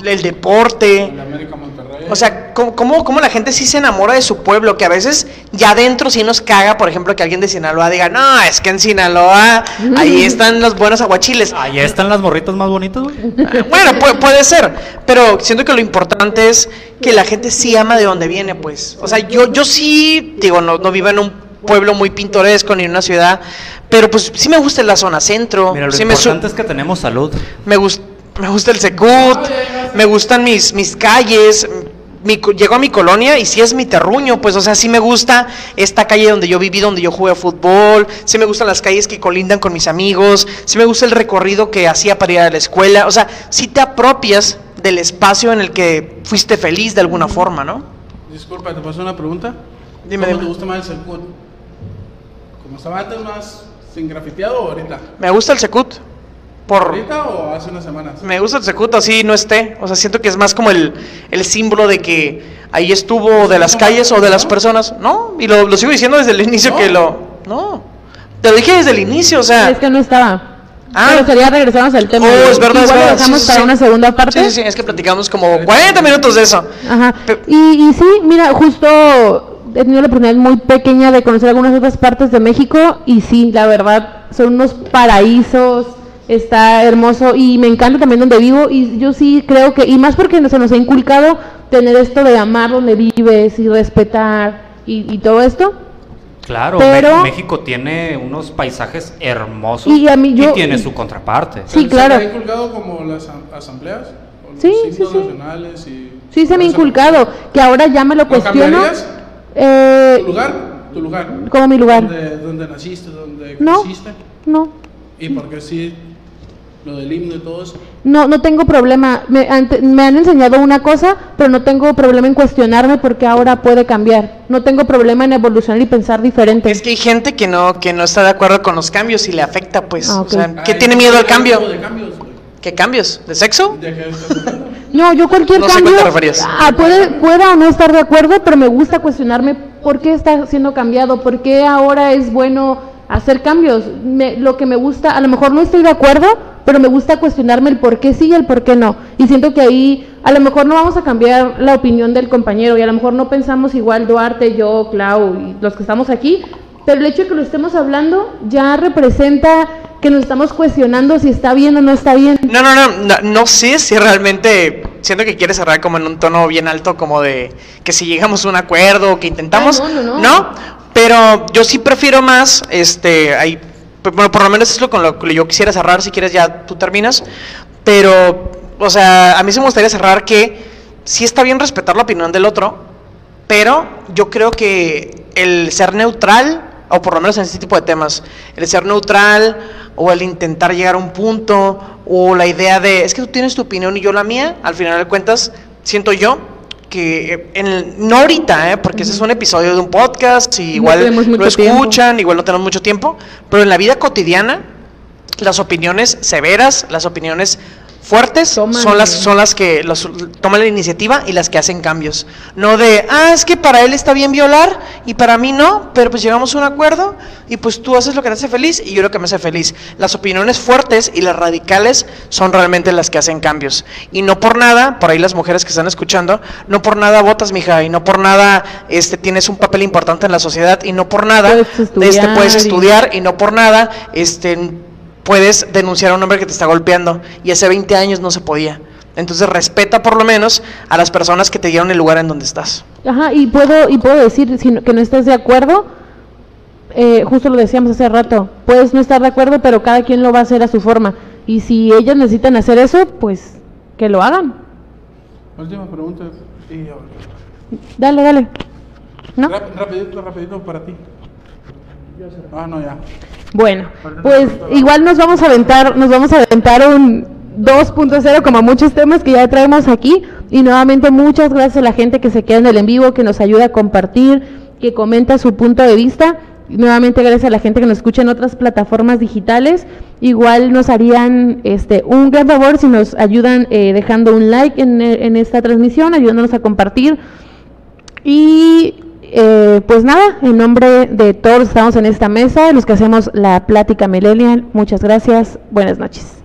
el deporte. El América Monterrey. O sea, ¿cómo, cómo, cómo la gente sí se enamora de su pueblo? Que a veces ya adentro sí nos caga, por ejemplo, que alguien de Sinaloa diga, no, es que en Sinaloa ahí están los buenos aguachiles. Ahí están las morritas más bonitas, güey. Bueno, puede, puede ser, pero siento que lo importante es que la gente sí ama de donde viene, pues. O sea, yo, yo sí, digo, no, no vivo en un pueblo muy pintoresco ni una ciudad, pero pues sí me gusta la zona centro. Mira, lo sí me, es que tenemos salud. me, gus- me gusta el Secut, me gustan mis, mis calles. Mi, llego a mi colonia y sí es mi terruño, pues, o sea, sí me gusta esta calle donde yo viví, donde yo jugué fútbol, sí me gustan las calles que colindan con mis amigos, sí me gusta el recorrido que hacía para ir a la escuela, o sea, sí te apropias del espacio en el que fuiste feliz de alguna forma, ¿no? Disculpa, ¿te paso una pregunta? Dime, ¿Cómo dime. te gusta más el Secut? ¿Cómo estaba antes más sin grafiteado o ahorita? Me gusta el Secut, por... ¿Ahorita o hace unas semanas? Me gusta el Secut así no esté, o sea, siento que es más como el, el símbolo de que ahí estuvo de las calles o de las personas, ¿no? Y lo, lo sigo diciendo desde el inicio No. que lo... No, te lo dije desde el inicio, o sea... Es que no estaba. Ah. Pero sería regresarnos al tema. Oh, es verdad, es Igual lo verdad. dejamos sí, sí, para sí. una segunda parte. Sí, sí, sí, es que platicamos como 40 minutos de eso. Ajá. Y, y sí, mira, justo he tenido la oportunidad muy pequeña de conocer algunas otras partes de México y sí, la verdad, son unos paraísos, está hermoso y me encanta también donde vivo y yo sí creo que, y más porque se nos ha inculcado tener esto de amar donde vives y respetar y, y todo esto. Claro, Pero- México tiene unos paisajes hermosos Y a mí yo- tiene su contraparte. Sí, ¿Se- claro. ¿Se ha inculcado como las am- asambleas? ¿O los Sí, sí, sí. nacionales y... Sí, se me ha inculcado, que ahora ya me lo ¿Lo cuestiono. cambiarías? Eh, ¿Tu lugar? ¿Tu lugar? como mi lugar. ¿Donde, donde naciste? ¿Donde No. creciste? No, ¿Y por qué sí lo del himno y todo eso? No, no tengo problema. Me, ante- me han enseñado una cosa, pero no tengo problema en cuestionarme porque ahora puede cambiar. No tengo problema en evolucionar y pensar diferente. Es que hay gente que no, que no está de acuerdo con los cambios y le afecta, pues. Ah, O sea, ¿qué Ay, tiene miedo al ¿qué cambio? ¿Qué cambios? ¿De sexo? No, yo cualquier No a cambio, ah, puede, pueda o no estar de acuerdo, pero me gusta cuestionarme por qué está siendo cambiado, por qué ahora es bueno hacer cambios. Me- lo que me gusta, a lo mejor no estoy de acuerdo, pero me gusta cuestionarme el por qué sí y el por qué no. Y siento que ahí a lo mejor no vamos a cambiar la opinión del compañero y a lo mejor no pensamos igual Duarte, yo, Clau y los que estamos aquí, pero el hecho de que lo estemos hablando ya representa que nos estamos cuestionando si está bien o no está bien. No, no, no, no, no sé si realmente siento que quiere cerrar como en un tono bien alto, como de que si llegamos a un acuerdo, que intentamos, Ah, no, no, no. pero yo sí prefiero más, este, ahí, pues, bueno, por lo menos es lo con lo que yo quisiera cerrar, si quieres ya tú terminas, pero, o sea, a mí sí me gustaría cerrar que sí está bien respetar la opinión del otro, pero yo creo que el ser neutral, o por lo menos en este tipo de temas, el ser neutral o el intentar llegar a un punto, o la idea de, es que tú tienes tu opinión y yo la mía, al final de cuentas, siento yo que en el- no ahorita, ¿eh? porque ese es un episodio de un podcast y igual lo tiempo. escuchan, igual no tenemos mucho tiempo, pero en la vida cotidiana, las opiniones severas, las opiniones fuertes son las son las que los- toman la iniciativa y las que hacen cambios. No de, ah, es que para él está bien violar y para mí no, pero pues llegamos a un acuerdo y pues tú haces lo que te hace feliz y yo lo que me hace feliz. Las opiniones fuertes y las radicales son realmente las que hacen cambios. Y no por nada, por ahí las mujeres que están escuchando, no por nada votas, mija, y no por nada este tienes un papel importante en la sociedad y no por nada Puedes este, estudiar puedes y- estudiar y no por nada este puedes denunciar a un hombre que te está golpeando y hace 20 años no se podía. Entonces respeta por lo menos a las personas que te dieron el lugar en donde estás. Ajá, y puedo, y puedo decir si no- que no estés de acuerdo, eh, justo lo decíamos hace rato, puedes no estar de acuerdo, pero cada quien lo va a hacer a su forma. Y si ellos necesitan hacer eso, pues que lo hagan. Última pregunta. Y. Dale, dale. ¿No? Rap- rapidito, rapidito para ti. Ah, no, ya. Bueno, pues igual nos vamos a aventar, nos vamos a aventar un 2.0 como muchos temas que ya traemos aquí y nuevamente muchas gracias a la gente que se queda en el en vivo, que nos ayuda a compartir, que comenta su punto de vista. Nuevamente gracias a la gente que nos escucha en otras plataformas digitales. Igual nos harían este un gran favor si nos ayudan eh, dejando un like en, en esta transmisión, ayudándonos a compartir. Y eh, pues nada, en nombre de todos estamos en esta mesa, los que hacemos la plática millennial, muchas gracias, buenas noches.